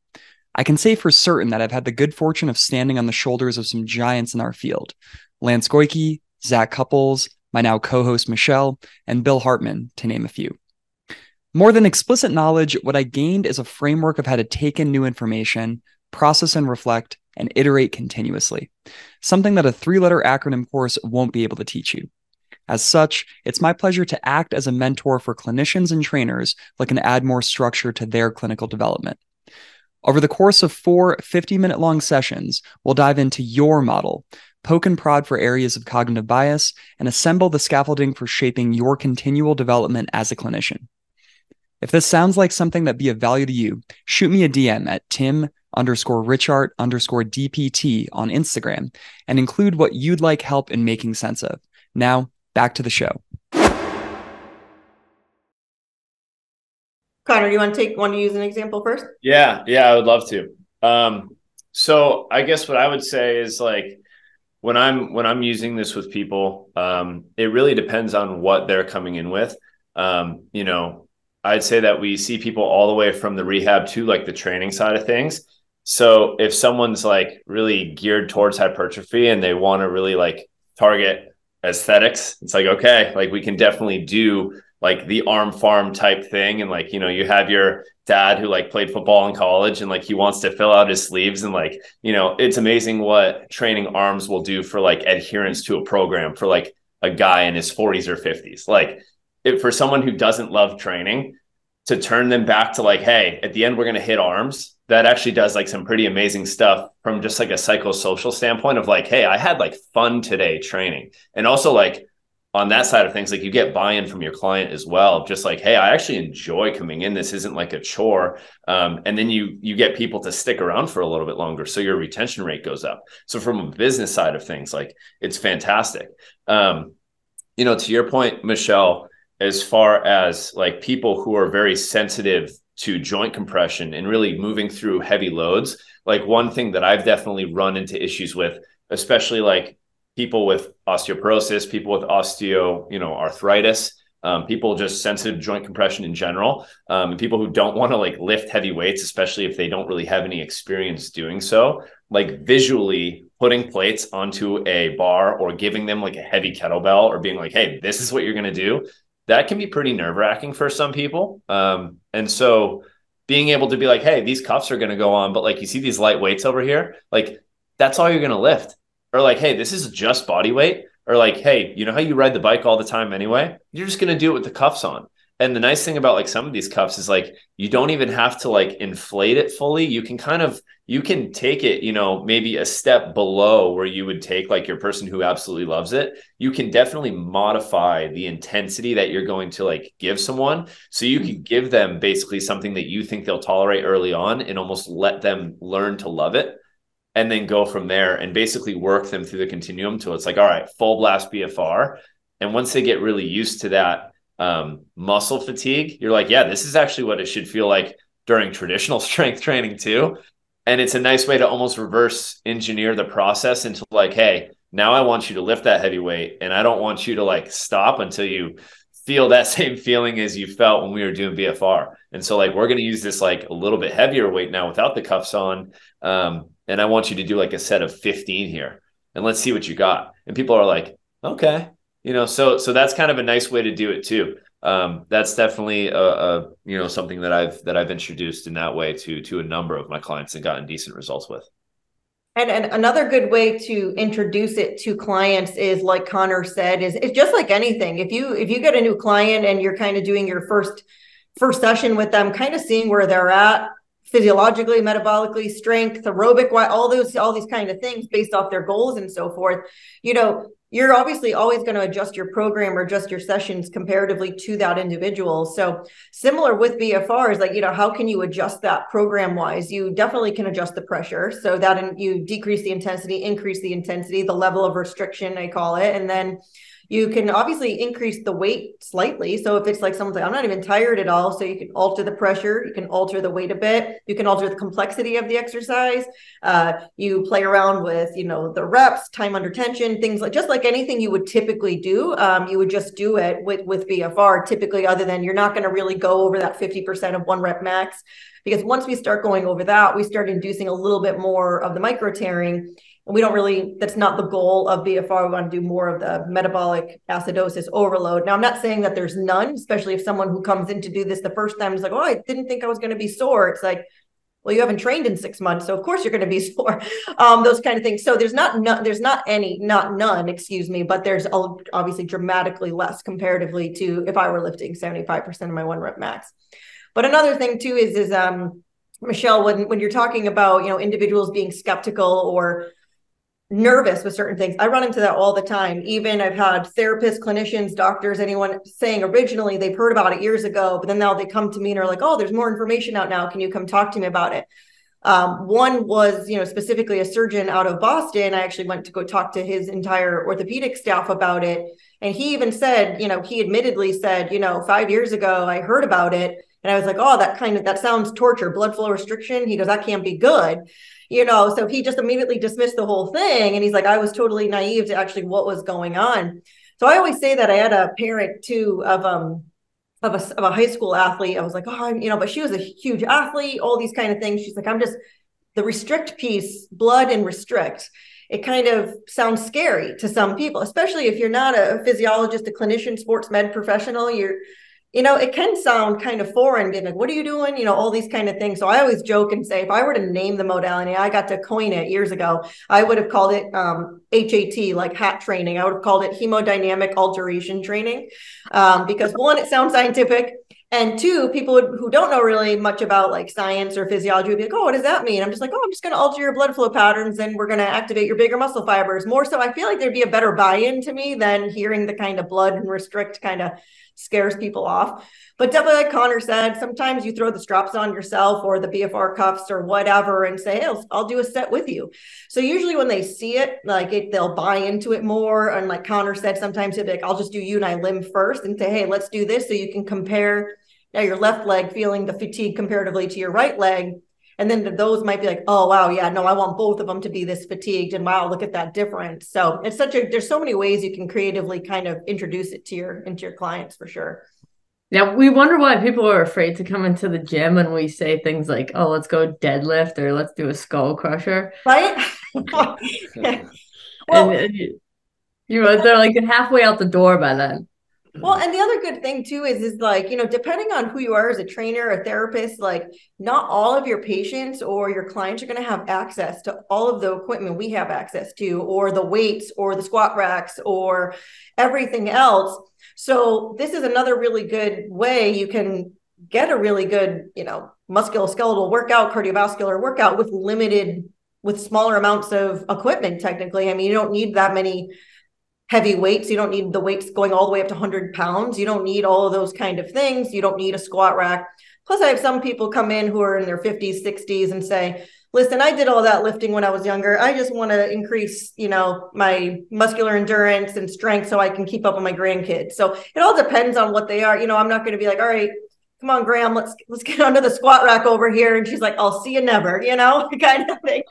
I can say for certain that I've had the good fortune of standing on the shoulders of some giants in our field Lance Goyke, Zac Cupples, my now co host Michelle, and Bill Hartman, to name a few. More than explicit knowledge, what I gained is a framework of how to take in new information, process and reflect, and iterate continuously, something that a three letter acronym course won't be able to teach you. As such, it's my pleasure to act as a mentor for clinicians and trainers looking to add more structure to their clinical development. Over the course of four 50 minute long sessions, we'll dive into your model, poke and prod for areas of cognitive bias, and assemble the scaffolding for shaping your continual development as a clinician. If this sounds like something that'd be of value to you, shoot me a DM at Tim underscore Richardt underscore DPT on Instagram and include what you'd like help in making sense of. Now, back to the show. Connor, do you want to take want to use an example first? Yeah, yeah, I would love to. Um, so I guess what I would say is like when I'm when I'm using this with people, um, it really depends on what they're coming in with. Um, you know, I'd say that we see people all the way from the rehab to like the training side of things. So if someone's like really geared towards hypertrophy and they want to really like target aesthetics, it's like okay, like we can definitely do like the arm farm type thing. And like you know you have your dad who like played football in college and like he wants to fill out his sleeves. And like you know it's amazing what training arms will do for like adherence to a program for like a guy in his 40s or 50s like if for someone who doesn't love training to turn them back to like hey at the end we're going to hit arms that actually does like some pretty amazing stuff from just like a psychosocial standpoint of like, hey, I had like fun today training. And also like on that side of things, like you get buy-in from your client as well. Just like, hey, I actually enjoy coming in. This isn't like a chore. Um, and then you you get people to stick around for a little bit longer. So your retention rate goes up. So from a business side of things, like it's fantastic. Um, you know, to your point, Michelle, as far as like people who are very sensitive to joint compression and really moving through heavy loads. Like one thing that I've definitely run into issues with, especially like people with osteoporosis, people with osteo, you know, arthritis, um, people just sensitive joint compression in general, um, and people who don't want to like lift heavy weights, especially if they don't really have any experience doing so. Like visually putting plates onto a bar or giving them like a heavy kettlebell or being like, "Hey, this is what you're going to do," that can be pretty nerve wracking for some people. Um, and so being able to be like, hey, these cuffs are going to go on, but like you see these light weights over here, like that's all you're going to lift. Or like, hey, this is just body weight. Or like, hey, you know how you ride the bike all the time anyway? You're just to do it with the cuffs on. And the nice thing about like some of these cuffs is like you don't even have to like inflate it fully. You can kind of you can take it, you know, maybe a step below where you would take like your person who absolutely loves it. You can definitely modify the intensity that you're going to like give someone. So you can give them basically something that you think they'll tolerate early on and almost let them learn to love it and then go from there and basically work them through the continuum till it's like, all right, full blast BFR. And once they get really used to that um, muscle fatigue, you're like, yeah, this is actually what it should feel like during traditional strength training too. And it's a nice way to almost reverse engineer the process into like, hey, now I want you to lift that heavy weight and I don't want you to like stop until you feel that same feeling as you felt when we were doing BFR. And so like we're going to use this like a little bit heavier weight now without the cuffs on. Um, and I want you to do like a set of 15 here and let's see what you got. And people are like, okay, you know, so so that's kind of a nice way to do it too. Um, that's definitely a, a, you know something that I've that I've introduced in that way to to a number of my clients and gotten decent results with. And, and another good way to introduce it to clients is like Connor said, is it's just like anything. If you if you get a new client and you're kind of doing your first first session with them, kind of seeing where they're at physiologically, metabolically, strength, aerobic, all those all these kind of things based off their goals and so forth. You know, you're obviously always going to adjust your program or adjust your sessions comparatively to that individual. So similar with BFR is like, you know, how can you adjust that program wise? You definitely can adjust the pressure so that you decrease the intensity, increase the intensity, the level of restriction, I call it. And then you can obviously increase the weight slightly. So if it's like someone's like, I'm not even tired at all. So you can alter the pressure, you can alter the weight a bit, you can alter the complexity of the exercise. Uh, you play around with, you know, the reps, time under tension, things like just like anything you would typically do. Um, you would just do it with with BFR typically, other than you're not going to really go over that 50% of one rep max. Because once we start going over that, we start inducing a little bit more of the micro tearing and we don't really that's not the goal of bfr we want to do more of the metabolic acidosis overload. Now i'm not saying that there's none especially if someone who comes in to do this the first time is like oh i didn't think i was going to be sore. It's like well you haven't trained in six months so of course you're going to be sore. Um, those kind of things. So there's not no, there's not any not none excuse me but there's obviously dramatically less comparatively to if i were lifting 75% of my one rep max. But another thing too is is um michelle when when you're talking about you know individuals being skeptical or nervous with certain things. I run into that all the time. Even I've had therapists, clinicians, doctors, anyone saying originally they've heard about it years ago, but then now they come to me and are like, oh, there's more information out now. Can you come talk to me about it? Um, one was, you know, specifically a surgeon out of Boston. I actually went to go talk to his entire orthopedic staff about it. And he even said, you know, he admittedly said, you know, five years ago, I heard about it. And I was like, oh, that kind of, that sounds torture, blood flow restriction. He goes, that can't be good you know so he just immediately dismissed the whole thing and he's like i was totally naive to actually what was going on. So i always say that i had a parent too of um of a, of a high school athlete. I was like oh I'm, you know but she was a huge athlete all these kind of things. She's like i'm just the restrict piece blood and restrict. It kind of sounds scary to some people especially if you're not a physiologist a clinician sports med professional you're you know, it can sound kind of foreign, being like, what are you doing? You know, all these kind of things. So I always joke and say, if I were to name the modality, I got to coin it years ago, I would have called it um, HAT, like hat training. I would have called it hemodynamic alteration training um, because one, it sounds scientific. And two, people who don't know really much about like science or physiology would be like, oh, what does that mean? I'm just like, oh, I'm just going to alter your blood flow patterns and we're going to activate your bigger muscle fibers. More so, I feel like there'd be a better buy in to me than hearing the kind of blood and restrict kind of scares people off. But definitely, like Connor said, sometimes you throw the straps on yourself or the BFR cuffs or whatever and say, hey, I'll, I'll do a set with you. So usually when they see it, like it, they'll buy into it more. And like Connor said, sometimes he'll be like, I'll just do you and I limb first and say, hey, let's do this so you can compare now your left leg feeling the fatigue comparatively to your right leg. And then those might be like, oh wow, yeah, no, I want both of them to be this fatigued. And wow, look at that difference. So it's such a there's so many ways you can creatively kind of introduce it to your into your clients for sure. Now we wonder why people are afraid to come into the gym when we say things like, "Oh, let's go deadlift" or "Let's do a skull crusher," right? well, and, uh, you, you know, they're like halfway out the door by then. Well, and the other good thing too is is like, you know, depending on who you are as a trainer, a therapist, like not all of your patients or your clients are going to have access to all of the equipment we have access to or the weights or the squat racks or everything else. So this is another really good way you can get a really good, you know, musculoskeletal workout, cardiovascular workout with limited with smaller amounts of equipment technically. I mean, you don't need that many heavy weights. You don't need the weights going all the way up to 100 pounds. You don't need all of those kind of things. You don't need a squat rack. Plus, I have some people come in who are in their 50s, 60s and say, listen, I did all that lifting when I was younger. I just want to increase, you know, my muscular endurance and strength so I can keep up with my grandkids. So it all depends on what they are. You know, I'm not going to be like, all right, come on, Graham, let's let's get under the squat rack over here. And she's like, I'll see you never, you know, kind of thing.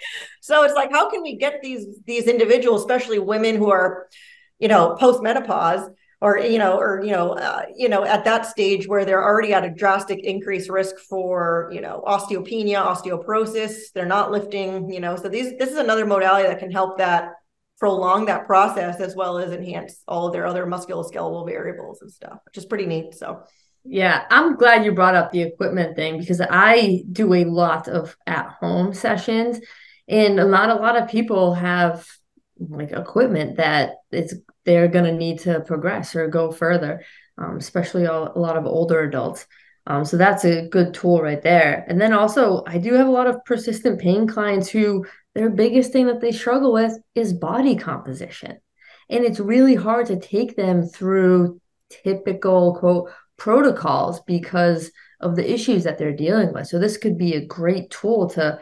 So it's like, how can we get these these individuals, especially women who are you know, post menopause or you know or you know uh, you know at that stage where they're already at a drastic increased risk for you know osteopenia osteoporosis they're not lifting you know. So these this is another modality that can help that prolong that process as well as enhance all of their other musculoskeletal variables and stuff which is pretty neat so. Yeah i'm glad you brought up the equipment thing because i do a lot of at home sessions and not a lot of people have like equipment that it's they're going to need to progress or go further, um, especially all, a lot of older adults. Um, so that's a good tool right there. And then also, I do have a lot of persistent pain clients who their biggest thing that they struggle with is body composition. And it's really hard to take them through typical quote protocols because of the issues that they're dealing with. So this could be a great tool to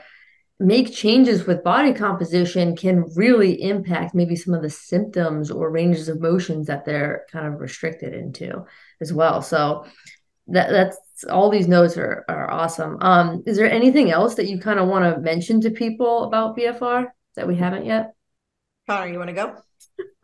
make changes with body composition can really impact maybe some of the symptoms or ranges of motions that they're kind of restricted into as well. So that that's all these notes are, are awesome. Um, is there anything else that you kind of want to mention to people about BFR that we haven't yet? Connor, you want to go?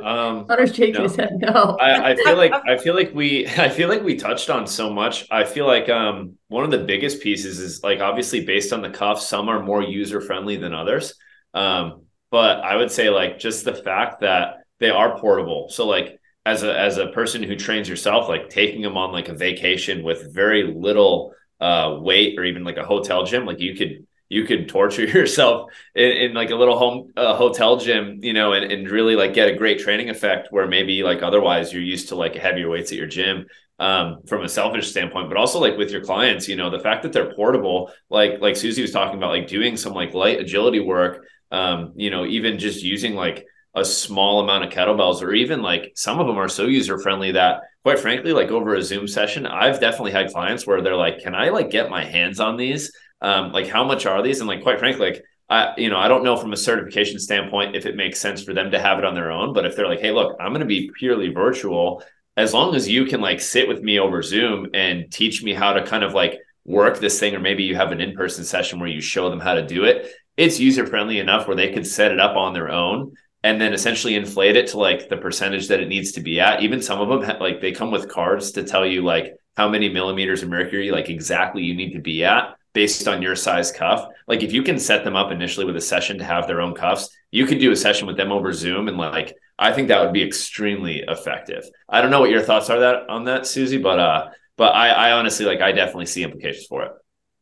Um, Connor shaking no. his head no. I, I feel like I feel like we I feel like we touched on so much. I feel like um one of the biggest pieces is like obviously based on the cuff, some are more user friendly than others. Um, but I would say like just the fact that they are portable. So like as a as a person who trains yourself, like taking them on like a vacation with very little uh weight or even like a hotel gym, like you could you could torture yourself in, in like a little home uh, hotel gym, you know, and, and really like get a great training effect where maybe like otherwise you're used to like heavier weights at your gym um, from a selfish standpoint, but also like with your clients, you know, the fact that they're portable, like like Susie was talking about, like doing some like light agility work, um, you know, even just using like a small amount of kettlebells, or even like some of them are so user friendly that quite frankly, like over a Zoom session, I've definitely had clients where they're like, "Can I like get my hands on these?" Um, like how much are these and like quite frankly like I, you know, I don't know from a certification standpoint if it makes sense for them to have it on their own, but if they're like, hey, look, I'm going to be purely virtual, as long as you can like sit with me over Zoom and teach me how to kind of like work this thing, or maybe you have an in person session where you show them how to do it, it's user friendly enough where they could set it up on their own and then essentially inflate it to like the percentage that it needs to be at. Even some of them, ha- like they come with cards to tell you like how many millimeters of mercury, like exactly you need to be at based on your size cuff. Like if you can set them up initially with a session to have their own cuffs, you could do a session with them over Zoom and like I think that would be extremely effective. I don't know what your thoughts are that on that, Susie, but uh but I, I honestly like I definitely see implications for it.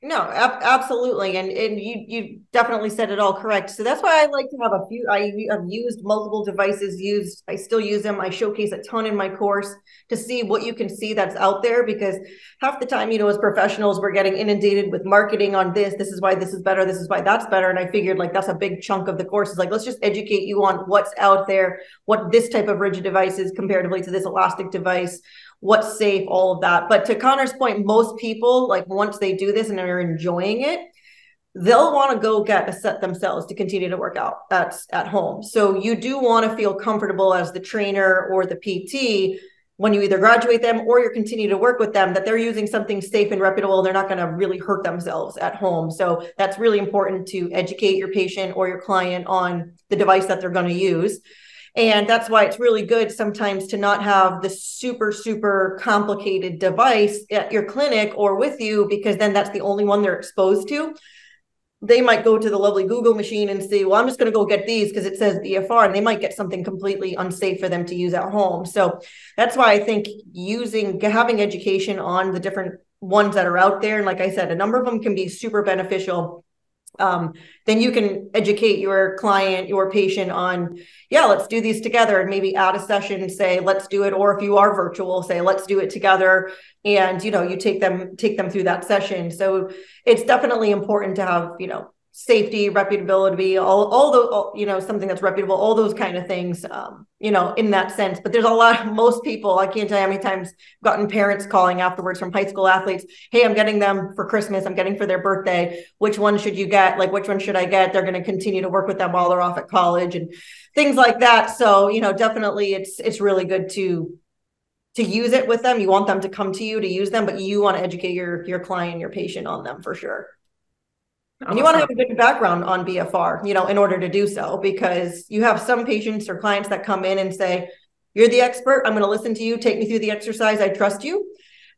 No, ab- absolutely, and and you you definitely said it all correct. So that's why I like to have a few. I have used multiple devices. Used I still use them. I showcase a ton in my course to see what you can see that's out there because half the time, you know, as professionals, we're getting inundated with marketing on this. This is why this is better. This is why that's better. And I figured like that's a big chunk of the course. Is like let's just educate you on what's out there, what this type of rigid device is comparatively to this elastic device what's safe, all of that. But to Connor's point, most people, like once they do this and they're enjoying it, they'll want to go get a set themselves to continue to work out at, at home. So you do want to feel comfortable as the trainer or the PT when you either graduate them or you're continue to work with them that they're using something safe and reputable they're not going to really hurt themselves at home so that's really important to educate your patient or your client on the device that they're going to use and that's why it's really good sometimes to not have the super, super complicated device at your clinic or with you, because then that's the only one they're exposed to. They might go to the lovely Google machine and say, well, I'm just going to go get these because it says BFR, and they might get something completely unsafe for them to use at home. So that's why I think using, having education on the different ones that are out there. And like I said, a number of them can be super beneficial um, then you can educate your client, your patient on, yeah, let's do these together and maybe add a session say, let's do it. Or if you are virtual, say, let's do it together. And, you know, you take them, take them through that session. So it's definitely important to have, you know, safety, reputability, all, all the, all, you know, something that's reputable, all those kind of things, um, you know, in that sense. But there's a lot, most people, I can't tell you how many times I've gotten parents calling afterwards from high school athletes. Hey, I'm getting them for Christmas. I'm getting for their birthday. Which one should you get? Like, which one should I get? They're going to continue to work with them while they're off at college and things like that. So, you know, definitely it's, it's really good to, to use it with them. You want them to come to you to use them, but you want to educate your, your client, your patient on them for sure. And you want to have a good background on BFR, you know, in order to do so, because you have some patients or clients that come in and say, You're the expert. I'm going to listen to you. Take me through the exercise. I trust you.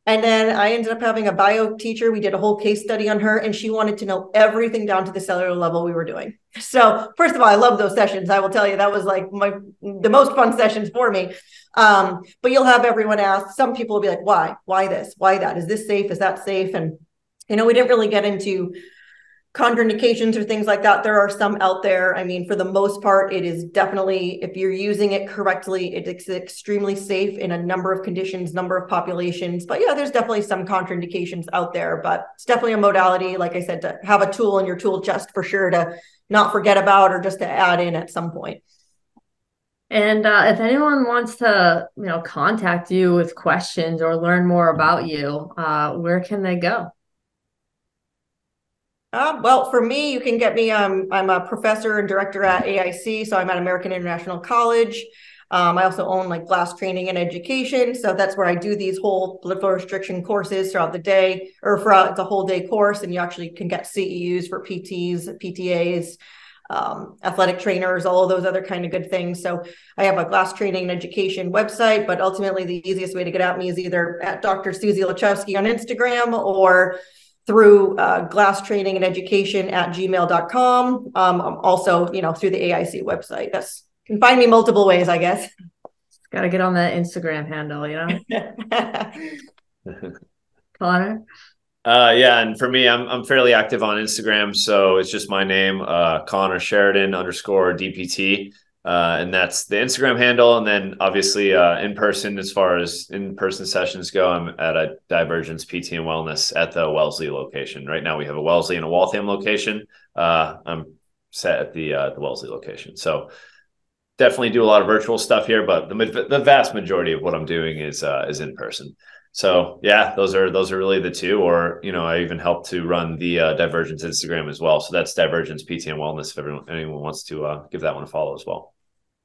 And then I ended up having a bio teacher. We did a whole case study on her, and she wanted to know everything down to the cellular level we were doing. So, first of all, I love those sessions. I will tell you that was like my the most fun sessions for me. Um, but you'll have everyone ask. Some people will be like, "Why? Why this? Why that? Is this safe? Is that safe?" And you know, we didn't really get into contraindications or things like that there are some out there. I mean for the most part it is definitely if you're using it correctly it's extremely safe in a number of conditions number of populations. But yeah there's definitely some contraindications out there but it's definitely a modality like i said to have a tool in your tool chest for sure to not forget about or just to add in at some point. And uh, if anyone wants to you know contact you with questions or learn more about you uh, where can they go uh, well, for me, you can get me. Um, I'm a professor and director at AIC, so I'm at American International College. Um, I also own like glass training and education, so that's where I do these whole flow restriction courses throughout the day, or for it's a whole day course, and you actually can get CEUs for PTs, PTAs, um, athletic trainers, all of those other kind of good things. So I have a glass training and education website, but ultimately the easiest way to get at me is either at Dr. Susie Lachowski on Instagram or through uh, glass training and education at gmail.com. Um, also, you know, through the AIC website. That's can find me multiple ways, I guess. Got to get on that Instagram handle, you know. Connor. Uh, yeah, and for me, I'm I'm fairly active on Instagram, so it's just my name, uh, Connor Sheridan underscore DPT. Uh, and that's the Instagram handle. And then obviously uh, in person, as far as in person sessions go, I'm at a Divergence PT and Wellness at the Wellesley location. Right now, we have a Wellesley and a Waltham location. Uh, I'm set at the uh, the Wellesley location. So definitely do a lot of virtual stuff here, but the the vast majority of what I'm doing is uh, is in person. So yeah, those are those are really the two. Or you know, I even help to run the uh, Divergence Instagram as well. So that's Divergence PT and Wellness. If everyone anyone wants to give that one a follow as well.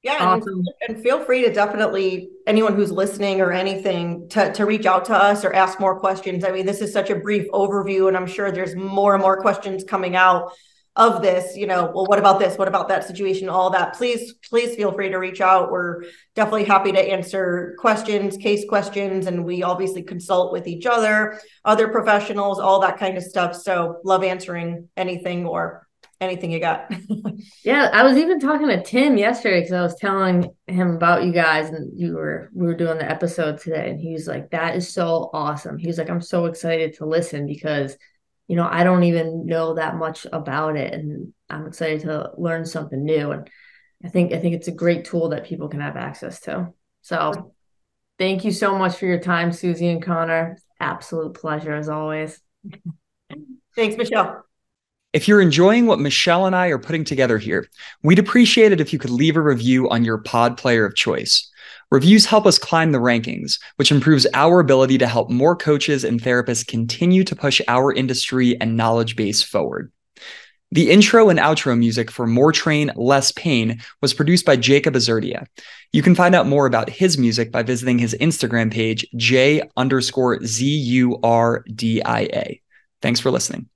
Yeah, awesome. and, and, feel free to definitely anyone who's listening or anything to to reach out to us or ask more questions. I mean, this is such a brief overview, and I'm sure there's more and more questions coming out of this. You know, well, what about this? What about that situation? All that. Please, please feel free to reach out. We're definitely happy to answer questions, case questions, and we obviously consult with each other, other professionals, all that kind of stuff. So, love answering anything or anything you got. yeah, I was even talking to Tim yesterday because I was telling him about you guys, and you were we were doing the episode today, and he was like, "That is so awesome." He was like, "I'm so excited to listen because." you know, I don't even know that much about it and I'm excited to learn something new and I think I think it's a great tool that people can have access to. So thank you so much for your time, Susie and Connor. Absolute pleasure as always. Thanks, Michelle. If you're enjoying what Michelle and I are putting together here, we'd appreciate it if you could leave a review on your pod player of choice. Reviews help us climb the rankings, which improves our ability to help more coaches and therapists continue to push our industry and knowledge base forward. The intro and outro music for More Train, Less Pain was produced by Jacob Azurdia. You can find out more about his music by visiting his Instagram page, J underscore Z U R D I A. Thanks for listening.